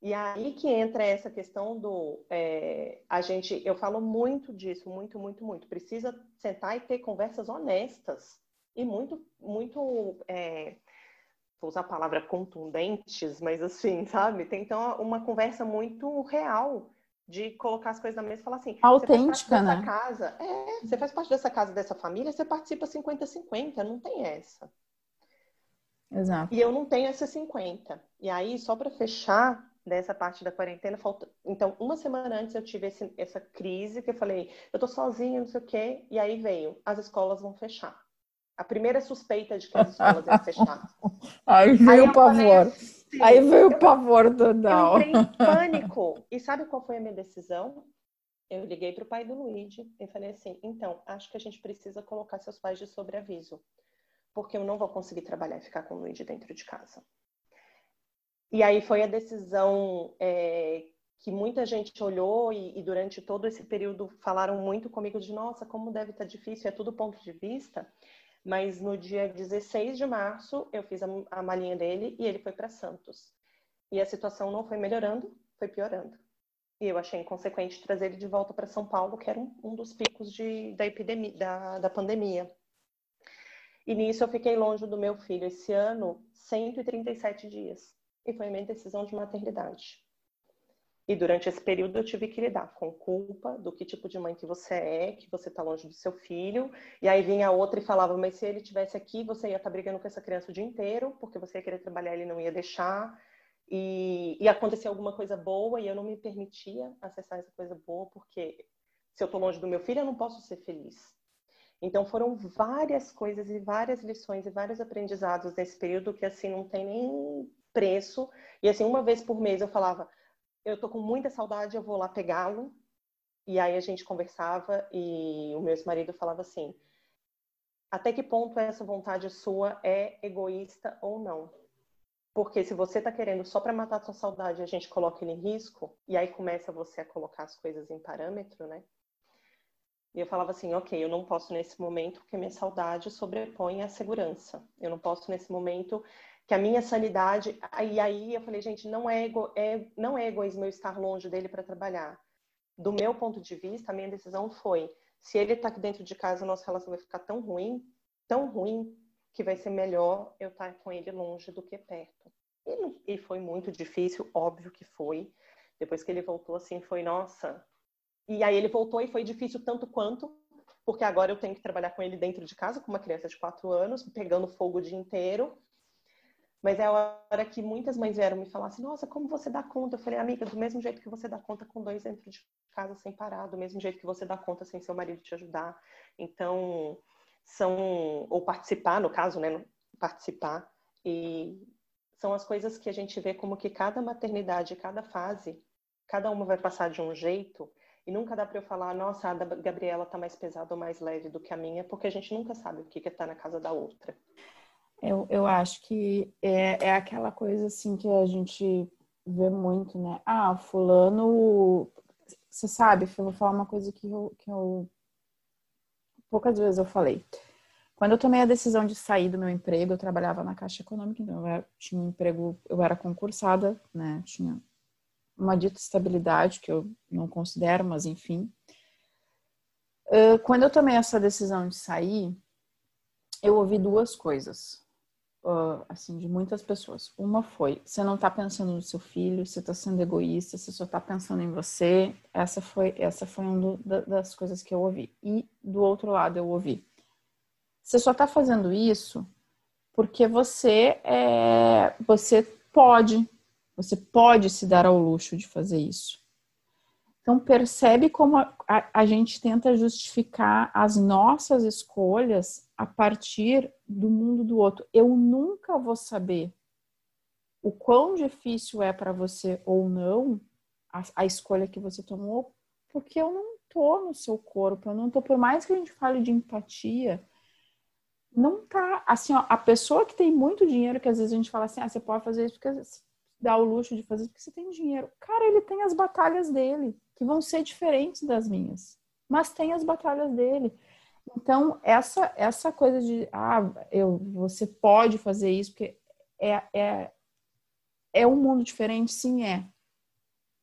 E aí que entra essa questão do. É, a gente, eu falo muito disso, muito, muito, muito. Precisa sentar e ter conversas honestas e muito, muito. É, vou usar a palavra contundentes, mas assim, [LAUGHS] sabe? Tem então uma conversa muito real de colocar as coisas na mesa e falar assim,
autêntica, né?
Casa, é, você faz parte dessa casa, dessa família, você participa 50-50, não tem essa.
Exato.
E eu não tenho essa 50. E aí, só para fechar dessa parte da quarentena, falta... então, uma semana antes eu tive esse, essa crise que eu falei, eu tô sozinha, não sei o quê, e aí veio, as escolas vão fechar a primeira suspeita de que as escolas iam fechar. [LAUGHS]
Aí veio o pavor. Aí veio o pavor total.
Eu entrei em pânico. E sabe qual foi a minha decisão? Eu liguei para o pai do Luigi e falei assim: então, acho que a gente precisa colocar seus pais de sobreaviso. Porque eu não vou conseguir trabalhar e ficar com o Luigi dentro de casa. E aí foi a decisão é, que muita gente olhou e, e, durante todo esse período falaram muito comigo de nossa, como deve estar difícil, é tudo ponto de vista. Mas no dia 16 de março, eu fiz a, a malinha dele e ele foi para Santos. E a situação não foi melhorando, foi piorando. E eu achei inconsequente trazer ele de volta para São Paulo, que era um, um dos picos de, da epidemia, da, da pandemia. E nisso eu fiquei longe do meu filho esse ano 137 dias. E foi minha decisão de maternidade. E durante esse período eu tive que lidar com culpa do que tipo de mãe que você é, que você está longe do seu filho. E aí vinha outra e falava, mas se ele tivesse aqui, você ia estar tá brigando com essa criança o dia inteiro, porque você ia querer trabalhar, ele não ia deixar. E, e acontecia alguma coisa boa e eu não me permitia acessar essa coisa boa, porque se eu estou longe do meu filho, eu não posso ser feliz. Então foram várias coisas e várias lições e vários aprendizados nesse período que assim não tem nem preço. E assim, uma vez por mês eu falava, eu tô com muita saudade, eu vou lá pegá-lo. E aí a gente conversava e o meu ex-marido falava assim: até que ponto essa vontade sua é egoísta ou não? Porque se você tá querendo só para matar sua saudade, a gente coloca ele em risco, e aí começa você a colocar as coisas em parâmetro, né? E eu falava assim, ok, eu não posso nesse momento porque minha saudade sobrepõe a segurança. Eu não posso nesse momento que a minha sanidade. E aí eu falei, gente, não é, ego, é, não é egoísmo eu estar longe dele para trabalhar. Do meu ponto de vista, a minha decisão foi: se ele está aqui dentro de casa, a nossa relação vai ficar tão ruim, tão ruim, que vai ser melhor eu estar com ele longe do que perto. E, e foi muito difícil, óbvio que foi. Depois que ele voltou, assim, foi, nossa, e aí ele voltou e foi difícil tanto quanto, porque agora eu tenho que trabalhar com ele dentro de casa, com uma criança de quatro anos, pegando fogo o dia inteiro. Mas é a hora que muitas mães vieram me falar assim, nossa, como você dá conta? Eu falei, amiga, do mesmo jeito que você dá conta com dois dentro de casa sem parar, do mesmo jeito que você dá conta sem seu marido te ajudar. Então, são, ou participar, no caso, né, participar, e são as coisas que a gente vê como que cada maternidade, cada fase, cada uma vai passar de um jeito, e nunca dá para eu falar, nossa, a da Gabriela tá mais pesada ou mais leve do que a minha, porque a gente nunca sabe o que que tá na casa da outra.
Eu, eu acho que é, é aquela coisa assim que a gente vê muito, né? Ah, fulano, você sabe, eu vou falar uma coisa que eu, que eu poucas vezes eu falei. Quando eu tomei a decisão de sair do meu emprego, eu trabalhava na Caixa Econômica, então eu era, tinha um emprego, eu era concursada, né? Tinha uma dita estabilidade, que eu não considero, mas enfim. Quando eu tomei essa decisão de sair, eu ouvi duas coisas, assim, de muitas pessoas. Uma foi: você não está pensando no seu filho, você está sendo egoísta, você só está pensando em você. Essa foi, essa foi uma das coisas que eu ouvi. E do outro lado, eu ouvi: você só está fazendo isso porque você é, você pode, você pode se dar ao luxo de fazer isso. Então, percebe como a, a, a, gente tenta justificar as nossas escolhas a partir do mundo do outro. Eu nunca vou saber o quão difícil é para você ou não a, a, escolha que você tomou, porque eu não tô no seu corpo, eu não tô, por mais que a gente fale de empatia, não tá, assim, ó, a pessoa que tem muito dinheiro, que às vezes a gente fala assim, ah, você pode fazer isso porque dá o luxo de fazer porque você tem dinheiro. Cara, ele tem as batalhas dele, que vão ser diferentes das minhas, mas tem as batalhas dele. Então, essa essa coisa de ah, eu você pode fazer isso porque é é é um mundo diferente, sim é.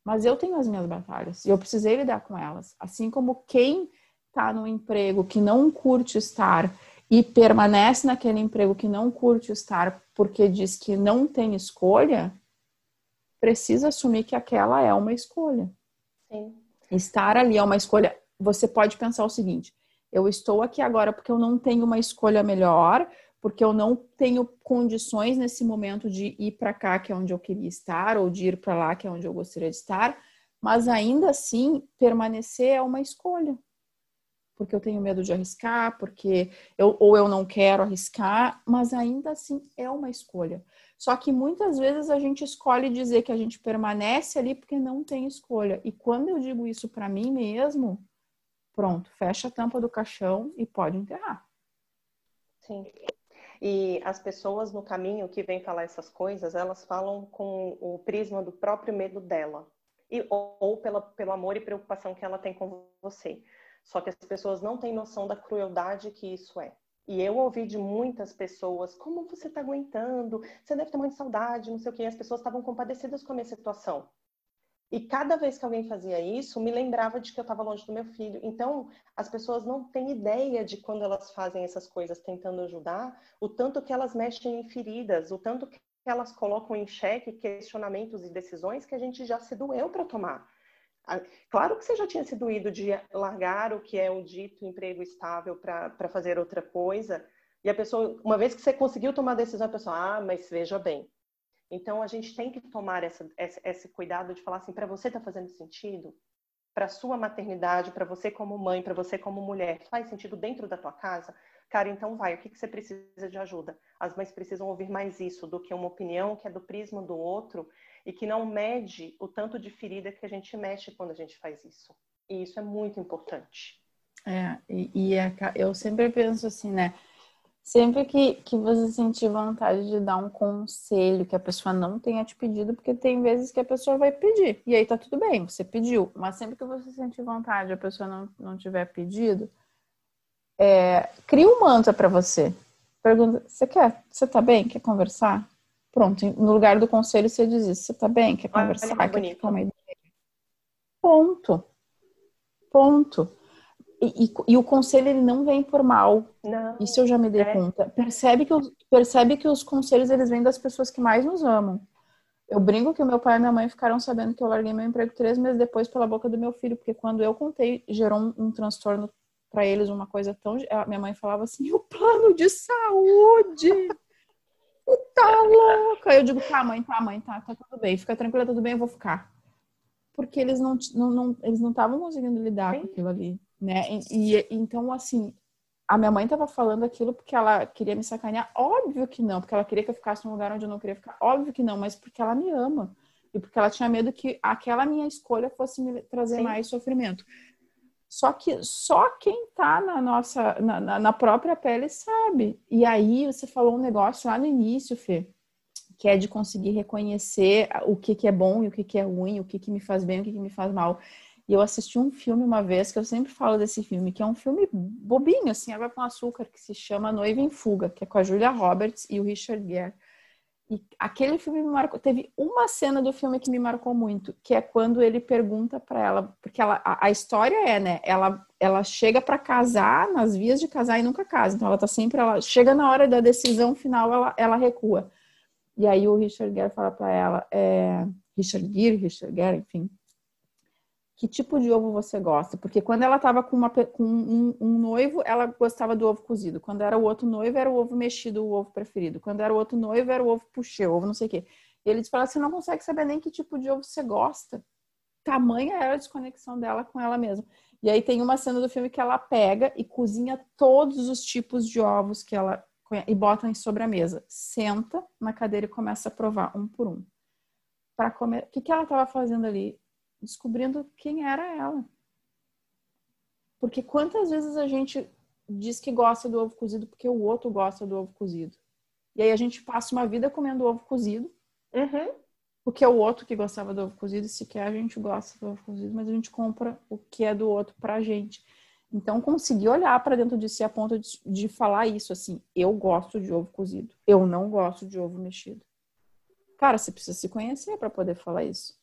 Mas eu tenho as minhas batalhas e eu precisei lidar com elas. Assim como quem está no emprego que não curte estar e permanece naquele emprego que não curte estar porque diz que não tem escolha, precisa assumir que aquela é uma escolha. Sim. Estar ali é uma escolha. Você pode pensar o seguinte: eu estou aqui agora porque eu não tenho uma escolha melhor, porque eu não tenho condições nesse momento de ir para cá, que é onde eu queria estar, ou de ir para lá, que é onde eu gostaria de estar, mas ainda assim permanecer é uma escolha. Porque eu tenho medo de arriscar, porque eu ou eu não quero arriscar, mas ainda assim é uma escolha. Só que muitas vezes a gente escolhe dizer que a gente permanece ali porque não tem escolha. E quando eu digo isso para mim mesmo, pronto, fecha a tampa do caixão e pode enterrar.
Sim. E as pessoas no caminho que vêm falar essas coisas, elas falam com o prisma do próprio medo dela. E, ou, ou pela, pelo amor e preocupação que ela tem com você. Só que as pessoas não têm noção da crueldade que isso é. E eu ouvi de muitas pessoas, como você está aguentando? Você deve ter muita saudade, não sei o quê. As pessoas estavam compadecidas com a minha situação. E cada vez que alguém fazia isso, me lembrava de que eu estava longe do meu filho. Então, as pessoas não têm ideia de quando elas fazem essas coisas tentando ajudar, o tanto que elas mexem em feridas, o tanto que elas colocam em xeque questionamentos e decisões que a gente já se doeu para tomar. Claro que você já tinha se doído de largar o que é o dito emprego estável para fazer outra coisa, e a pessoa, uma vez que você conseguiu tomar a decisão, a pessoa, ah, mas veja bem, então, a gente tem que tomar essa, essa, esse cuidado de falar assim: para você está fazendo sentido? Para sua maternidade, para você como mãe, para você como mulher, faz sentido dentro da tua casa? Cara, então vai, o que, que você precisa de ajuda? As mães precisam ouvir mais isso do que uma opinião que é do prisma do outro e que não mede o tanto de ferida que a gente mexe quando a gente faz isso. E isso é muito importante.
É, e, e é, eu sempre penso assim, né? Sempre que, que você sentir vontade de dar um conselho que a pessoa não tenha te pedido, porque tem vezes que a pessoa vai pedir, e aí tá tudo bem, você pediu, mas sempre que você sentir vontade e a pessoa não, não tiver pedido, é, cria um mantra para você. Pergunta: você quer? Você tá bem? Quer conversar? Pronto, no lugar do conselho você diz isso: você tá bem? Quer conversar? Olha, quer? Ponto. Ponto. E, e, e, o conselho ele não vem por mal.
Não,
Isso eu já me dei é. conta. Percebe que, os, percebe que os conselhos eles vêm das pessoas que mais nos amam. Eu brinco que o meu pai e minha mãe ficaram sabendo que eu larguei meu emprego três meses depois pela boca do meu filho, porque quando eu contei, gerou um, um transtorno para eles, uma coisa tão. A minha mãe falava assim: o plano de saúde! tá louca! Eu digo: tá, mãe, tá, mãe, tá, tá tudo bem, fica tranquila, tudo bem, eu vou ficar. Porque eles não estavam não, não, eles não conseguindo lidar Sim. com aquilo ali né? E, e então, assim, a minha mãe estava falando aquilo porque ela queria me sacanear? Óbvio que não, porque ela queria que eu ficasse num lugar onde eu não queria ficar. Óbvio que não, mas porque ela me ama. E porque ela tinha medo que aquela minha escolha fosse me trazer Sim. mais sofrimento. Só que só quem tá na nossa, na, na, própria pele sabe. E aí você falou um negócio lá no início, Fê, que é de conseguir reconhecer o que, que é bom e o que, que é ruim, o que, que me faz bem, o que, que me faz mal. E eu assisti um filme uma vez, que eu sempre falo desse filme, que é um filme bobinho, assim, água com açúcar, que se chama Noiva em Fuga, que é com a Julia Roberts e o Richard Gere. E aquele filme me marcou. Teve uma cena do filme que me marcou muito, que é quando ele pergunta para ela, porque ela, a, a, história é, né? Ela, ela chega para casar, nas vias de casar e nunca casa. Então ela tá sempre, ela chega na hora da decisão final, ela, ela recua. E aí o Richard Gere fala para ela, é, Richard Gere, Richard Gere, enfim, que tipo de ovo você gosta. Porque quando ela estava com, uma, com um, um, noivo, ela gostava do ovo cozido. Quando era o outro noivo, era o ovo mexido, o ovo preferido. Quando era o outro noivo, era o ovo puxê, ovo não sei o quê. E ele fala, você não consegue saber nem que tipo de ovo você gosta. Tamanha era a desconexão dela com ela mesma. E aí tem uma cena do filme que ela pega e cozinha todos os tipos de ovos que ela e bota sobre a mesa. Senta na cadeira e começa a provar um por um. Para comer. O que, que ela estava fazendo ali? Descobrindo quem era ela. Porque quantas vezes a gente diz que gosta do ovo cozido porque o outro gosta do ovo cozido. E aí a gente passa uma vida comendo ovo cozido.
Uhum.
Porque é o outro que gostava do ovo cozido, e sequer a gente gosta do ovo cozido, mas a gente compra o que é do outro pra gente. Então, conseguir olhar para dentro de si a ponto de, de, falar isso assim: eu gosto de ovo cozido, eu não gosto de ovo mexido. Cara, você precisa se conhecer para poder falar isso.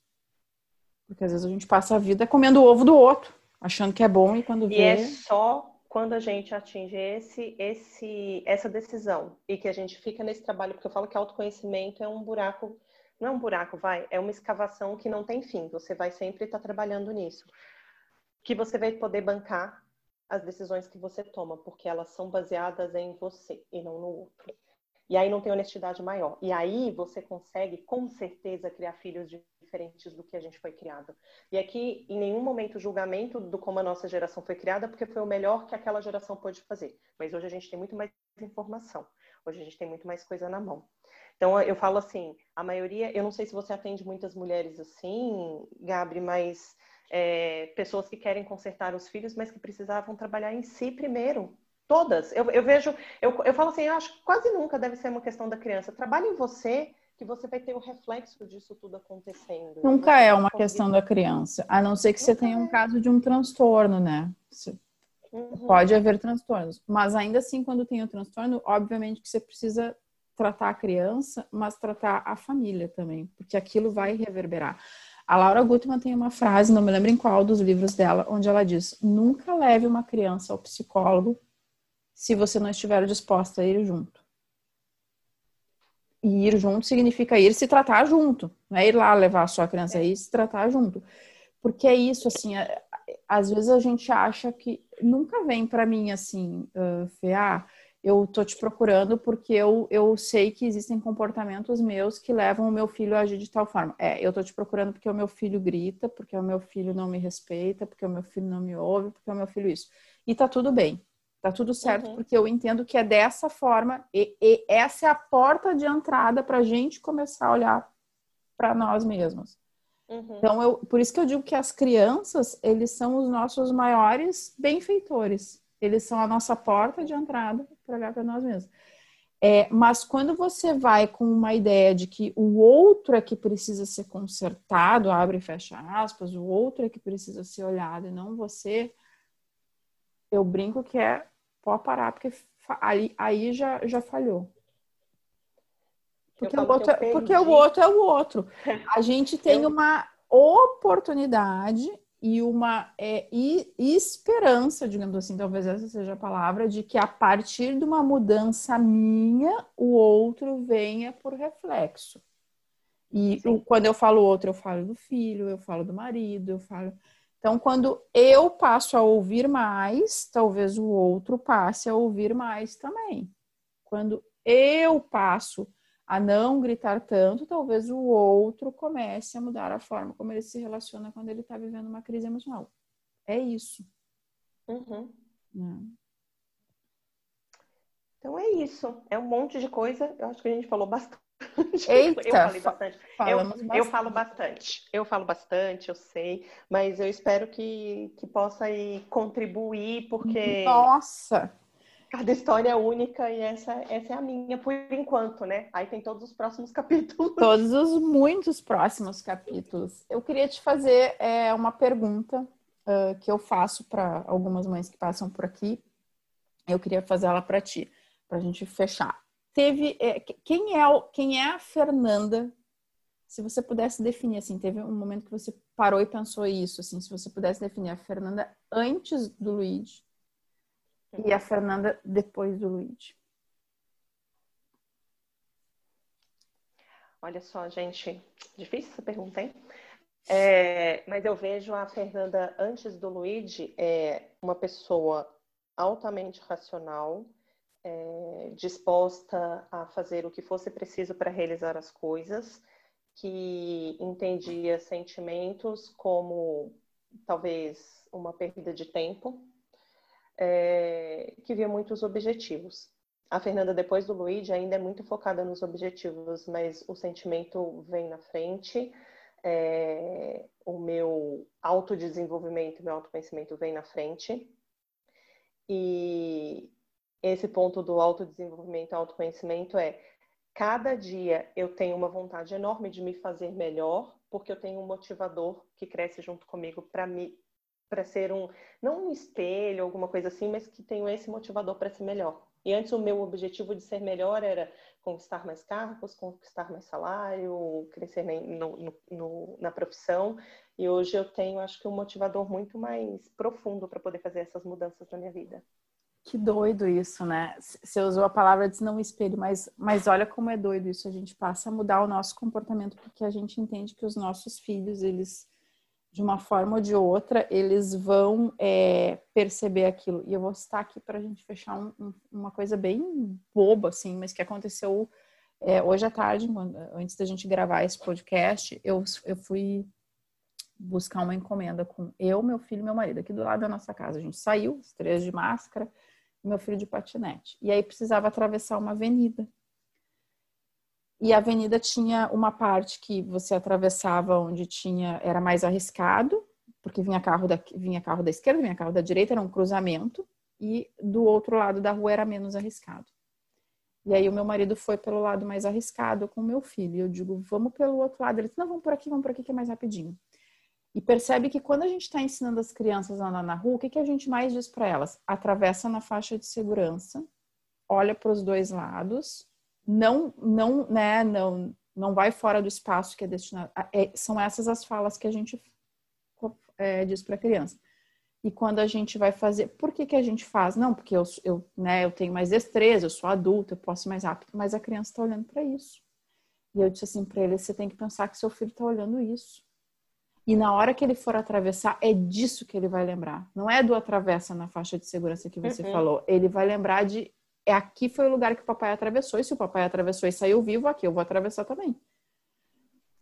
Porque às vezes a gente passa a vida comendo o ovo do outro, achando que é bom e quando vê...
E é só quando a gente atinge esse, esse, essa decisão e que a gente fica nesse trabalho, porque eu falo que autoconhecimento é um buraco, não é um buraco, vai, é uma escavação que não tem fim. Você vai sempre estar trabalhando nisso. Que você vai poder bancar as decisões que você toma, porque elas são baseadas em você e não no outro. E aí não tem honestidade maior. E aí você consegue, com certeza, criar filhos diferentes do que a gente foi criado. E aqui, em nenhum momento, julgamento do como a nossa geração foi criada, porque foi o melhor que aquela geração pôde fazer. Mas hoje a gente tem muito mais informação. Hoje a gente tem muito mais coisa na mão. Então, eu falo assim, a maioria, eu não sei se você atende muitas mulheres assim, Gabri, mas é, pessoas que querem consertar os filhos, mas que precisavam trabalhar em si primeiro, Todas. Eu, eu vejo, eu, eu falo assim, eu acho que quase nunca deve ser uma questão da criança. Trabalhe em você, que você vai ter o reflexo disso tudo acontecendo.
Nunca é uma questão da criança, a não ser que você tenha um é. caso de um transtorno, né? Uhum. Pode haver transtornos, mas ainda assim, quando tem o transtorno, obviamente que você precisa tratar a criança, mas tratar a família também, porque aquilo vai reverberar. A Laura Gutman tem uma frase, não me lembro em qual dos livros dela, onde ela diz: nunca leve uma criança ao psicólogo se você não estiver disposta a ir junto. E ir junto significa ir se tratar junto, não é ir lá levar a sua criança, é ir se tratar junto. Porque é isso, assim, é, às vezes a gente acha que nunca vem para mim assim, uh, Fê, ah, eu tô te procurando porque eu, eu sei que existem comportamentos meus que levam o meu filho a agir de tal forma. É, eu tô te procurando porque o meu filho grita, porque o meu filho não me respeita, porque o meu filho não me ouve, porque o meu filho isso. E tá tudo bem. Tá tudo certo, uhum. porque eu entendo que é dessa forma, e, e essa é a porta de entrada para a gente começar a olhar para nós mesmos. Uhum. Então, eu, por isso que eu digo que as crianças, eles são os nossos maiores benfeitores. Eles são a nossa porta de entrada para olhar para nós mesmos. É, mas quando você vai com uma ideia de que o outro é que precisa ser consertado, abre e fecha aspas, o outro é que precisa ser olhado e não você, eu brinco que é pode parar, porque aí, aí já, já falhou. Porque, o outro, é, porque o outro é o outro. A gente [LAUGHS] tem eu... uma oportunidade e uma é, e esperança, digamos assim, talvez essa seja a palavra, de que a partir de uma mudança minha, o outro venha por reflexo. E Sim. quando eu falo outro, eu falo do filho, eu falo do marido, eu falo. Então, quando eu passo a ouvir mais, talvez o outro passe a ouvir mais também. Quando eu passo a não gritar tanto, talvez o outro comece a mudar a forma como ele se relaciona quando ele está vivendo uma crise emocional. É isso.
Uhum. É. Então é isso. É um monte de coisa. Eu acho que a gente falou bastante. [LAUGHS]
Eita,
eu falei bastante. Eu, bastante. eu falo bastante. Eu falo bastante, eu sei. Mas eu espero que, que possa aí contribuir, porque.
Nossa!
Cada história é única e essa, essa é a minha por enquanto, né? Aí tem todos os próximos [LAUGHS] capítulos.
Todos os muitos próximos capítulos. Eu queria te fazer é, uma pergunta uh, que eu faço para algumas mães que passam por aqui. Eu queria fazer ela para ti, para a gente fechar. Teve é, quem é quem é a Fernanda? Se você pudesse definir assim, teve um momento que você parou e pensou isso, assim, se você pudesse definir a Fernanda antes do Luigi e a Fernanda depois do Luigi.
Olha só, gente, difícil essa pergunta, hein? É, mas eu vejo a Fernanda antes do Luigi é uma pessoa altamente racional, é, disposta a fazer o que fosse preciso para realizar as coisas, que entendia sentimentos como talvez uma perda de tempo, é, que via muitos objetivos. A Fernanda, depois do Luigi, ainda é muito focada nos objetivos, mas o sentimento vem na frente, é, o meu autodesenvolvimento, meu autoconhecimento vem na frente. E esse ponto do autodesenvolvimento, autoconhecimento é cada dia eu tenho uma vontade enorme de me fazer melhor, porque eu tenho um motivador que cresce junto comigo para me para ser um, não um espelho, alguma coisa assim, mas que tenho esse motivador para ser melhor. E antes o meu objetivo de ser melhor era conquistar mais cargos, conquistar mais salário, crescer no, no, no, na profissão. E hoje eu tenho, acho que, um motivador muito mais profundo para poder fazer essas mudanças na minha vida.
Que doido isso, né? Você usou a palavra de não espelho, mas, mas olha como é doido isso. A gente passa a mudar o nosso comportamento porque a gente entende que os nossos filhos, eles de uma forma ou de outra, eles vão é, perceber aquilo. E eu vou citar aqui para a gente fechar um, um, uma coisa bem boba, assim, mas que aconteceu é, hoje à tarde, antes da gente gravar esse podcast, eu, eu fui buscar uma encomenda com eu, meu filho e meu marido, aqui do lado da nossa casa. A gente saiu, os três de máscara, meu filho de patinete. E aí precisava atravessar uma avenida. E a avenida tinha uma parte que você atravessava onde tinha era mais arriscado, porque vinha carro da, vinha carro da esquerda, vinha carro da direita, era um cruzamento, e do outro lado da rua era menos arriscado. E aí o meu marido foi pelo lado mais arriscado com o meu filho. E eu digo, vamos pelo outro lado. Ele disse, não, vamos por aqui, vamos por aqui que é mais rapidinho. E percebe que quando a gente está ensinando as crianças a andar na rua, o que, que a gente mais diz para elas? Atravessa na faixa de segurança, olha para os dois lados, não, não, né, não, não vai fora do espaço que é destinado. É, são essas as falas que a gente é, diz para a criança. E quando a gente vai fazer, por que, que a gente faz? Não, porque eu, eu, né, eu tenho mais destreza, eu sou adulta, eu posso ir mais rápido, mas a criança está olhando para isso. E eu disse assim para ele: você tem que pensar que seu filho está olhando isso. E na hora que ele for atravessar, é disso que ele vai lembrar. Não é do atravessa na faixa de segurança que você uhum. falou. Ele vai lembrar de é aqui foi o lugar que o papai atravessou, e se o papai atravessou e saiu vivo, aqui eu vou atravessar também.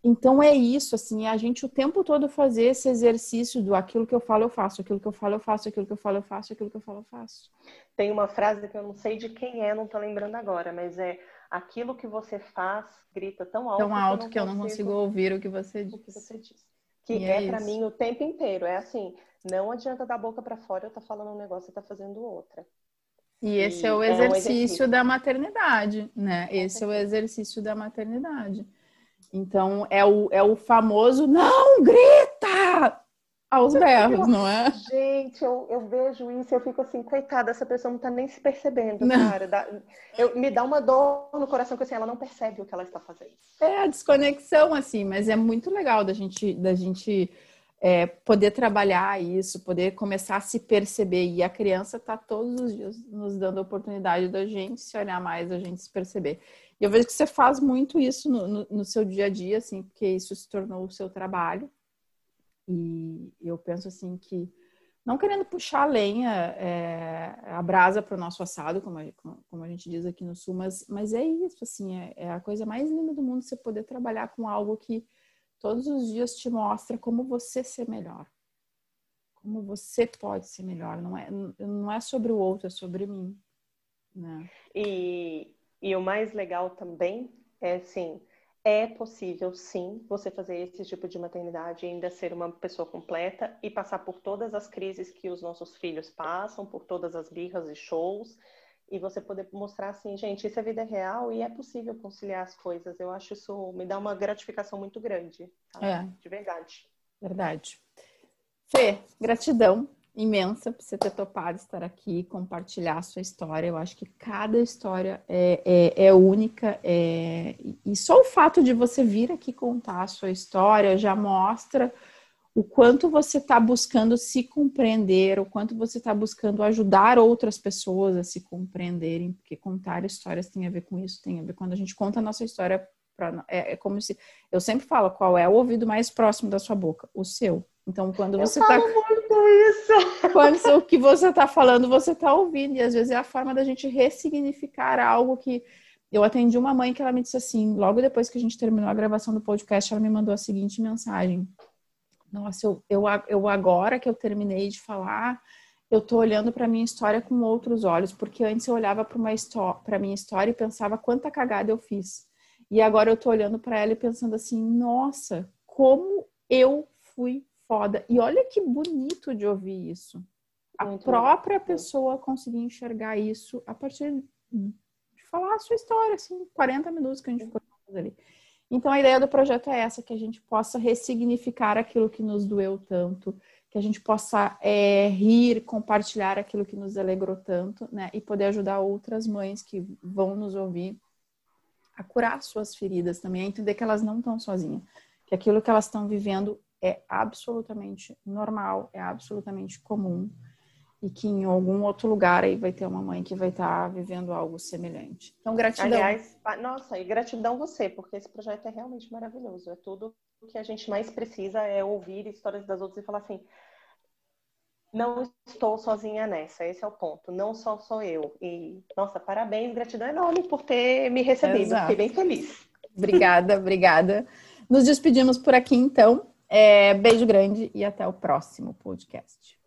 Então é isso, assim, é a gente o tempo todo fazer esse exercício do aquilo que eu falo eu faço, aquilo que eu falo eu faço, aquilo que eu falo eu faço, aquilo que eu falo eu faço.
Tem uma frase que eu não sei de quem é, não tô lembrando agora, mas é aquilo que você faz grita tão alto,
tão alto que eu não, que eu não consigo ouvir o que você diz.
Que, você diz. Que é, é para mim o tempo inteiro, é assim, não adianta dar boca para fora eu tá falando um negócio e tá fazendo outra.
E esse e é o exercício, é um exercício da maternidade, né? Esse é o exercício da maternidade. Então, é o, é o famoso não grita aos berros, não é?
Gente, eu, eu vejo isso e eu fico assim, coitada, essa pessoa não tá nem se percebendo, não. cara. Dá, eu, me dá uma dor no coração que assim, ela não percebe o que ela está fazendo.
É a desconexão, assim, mas é muito legal da gente, da gente é, poder trabalhar isso, poder começar a se perceber. E a criança está todos os dias nos dando a oportunidade da gente se olhar mais, da gente se perceber. E eu vejo que você faz muito isso no, no, no, seu dia a dia, assim, porque isso se tornou o seu trabalho. E eu penso assim que, não querendo puxar a lenha, é, a brasa para o nosso assado, como a, como a gente diz aqui no Sul, mas, mas é isso, assim, é, é a coisa mais linda do mundo você poder trabalhar com algo que todos os dias te mostra como você ser melhor. Como você pode ser melhor. Não é, não é sobre o outro, é sobre mim. Né?
E, e o mais legal também é assim, é possível sim você fazer esse tipo de maternidade e ainda ser uma pessoa completa e passar por todas as crises que os nossos filhos passam, por todas as birras e shows, e você poder mostrar assim, gente, isso é vida real e é possível conciliar as coisas. Eu acho isso me dá uma gratificação muito grande, tá? é. de verdade.
Verdade. Fê, gratidão imensa por você ter topado estar aqui, compartilhar a sua história. Eu acho que cada história é, é, é única. É... E só o fato de você vir aqui contar a sua história já mostra o quanto você está buscando se compreender, o quanto você está buscando ajudar outras pessoas a se compreenderem, porque contar histórias tem a ver com isso, tem a ver quando a gente conta a nossa história. Pra, é, é como se eu sempre falo qual é o ouvido mais próximo da sua boca, o seu. Então, quando você está.
Isso!
Quando o que você está falando, você está ouvindo. E às vezes é a forma da gente ressignificar algo que. Eu atendi uma mãe que ela me disse assim, logo depois que a gente terminou a gravação do podcast, ela me mandou a seguinte mensagem. Nossa, eu, eu, eu agora que eu terminei de falar, eu tô olhando para minha história com outros olhos, porque antes eu olhava para para minha história e pensava quanta cagada eu fiz. E agora eu tô olhando para ela e pensando assim, nossa, como eu fui foda. E olha que bonito de ouvir isso. A Muito própria legal. pessoa conseguir enxergar isso a partir de falar a sua história, assim, 40 minutos que a gente ficou ali. Então a ideia do projeto é essa, que a gente possa ressignificar aquilo que nos doeu tanto, que a gente possa é, rir, compartilhar aquilo que nos alegrou tanto, né? E poder ajudar outras mães que vão nos ouvir a curar suas feridas também, a entender que elas não estão sozinhas, que aquilo que elas estão vivendo é absolutamente normal, é absolutamente comum e que em algum outro lugar aí vai ter uma mãe que vai estar tá vivendo algo semelhante. Então, gratidão.
Aliás, nossa, e gratidão você, porque esse projeto é realmente maravilhoso. É tudo o que a gente mais precisa é ouvir histórias das outras e falar assim: não estou sozinha nessa, esse é o ponto. Não só sou eu. E, nossa, parabéns, gratidão enorme por ter me recebido. Exato. Fiquei bem feliz.
Obrigada, obrigada. Nos despedimos por aqui, então. É, beijo grande e até o próximo podcast.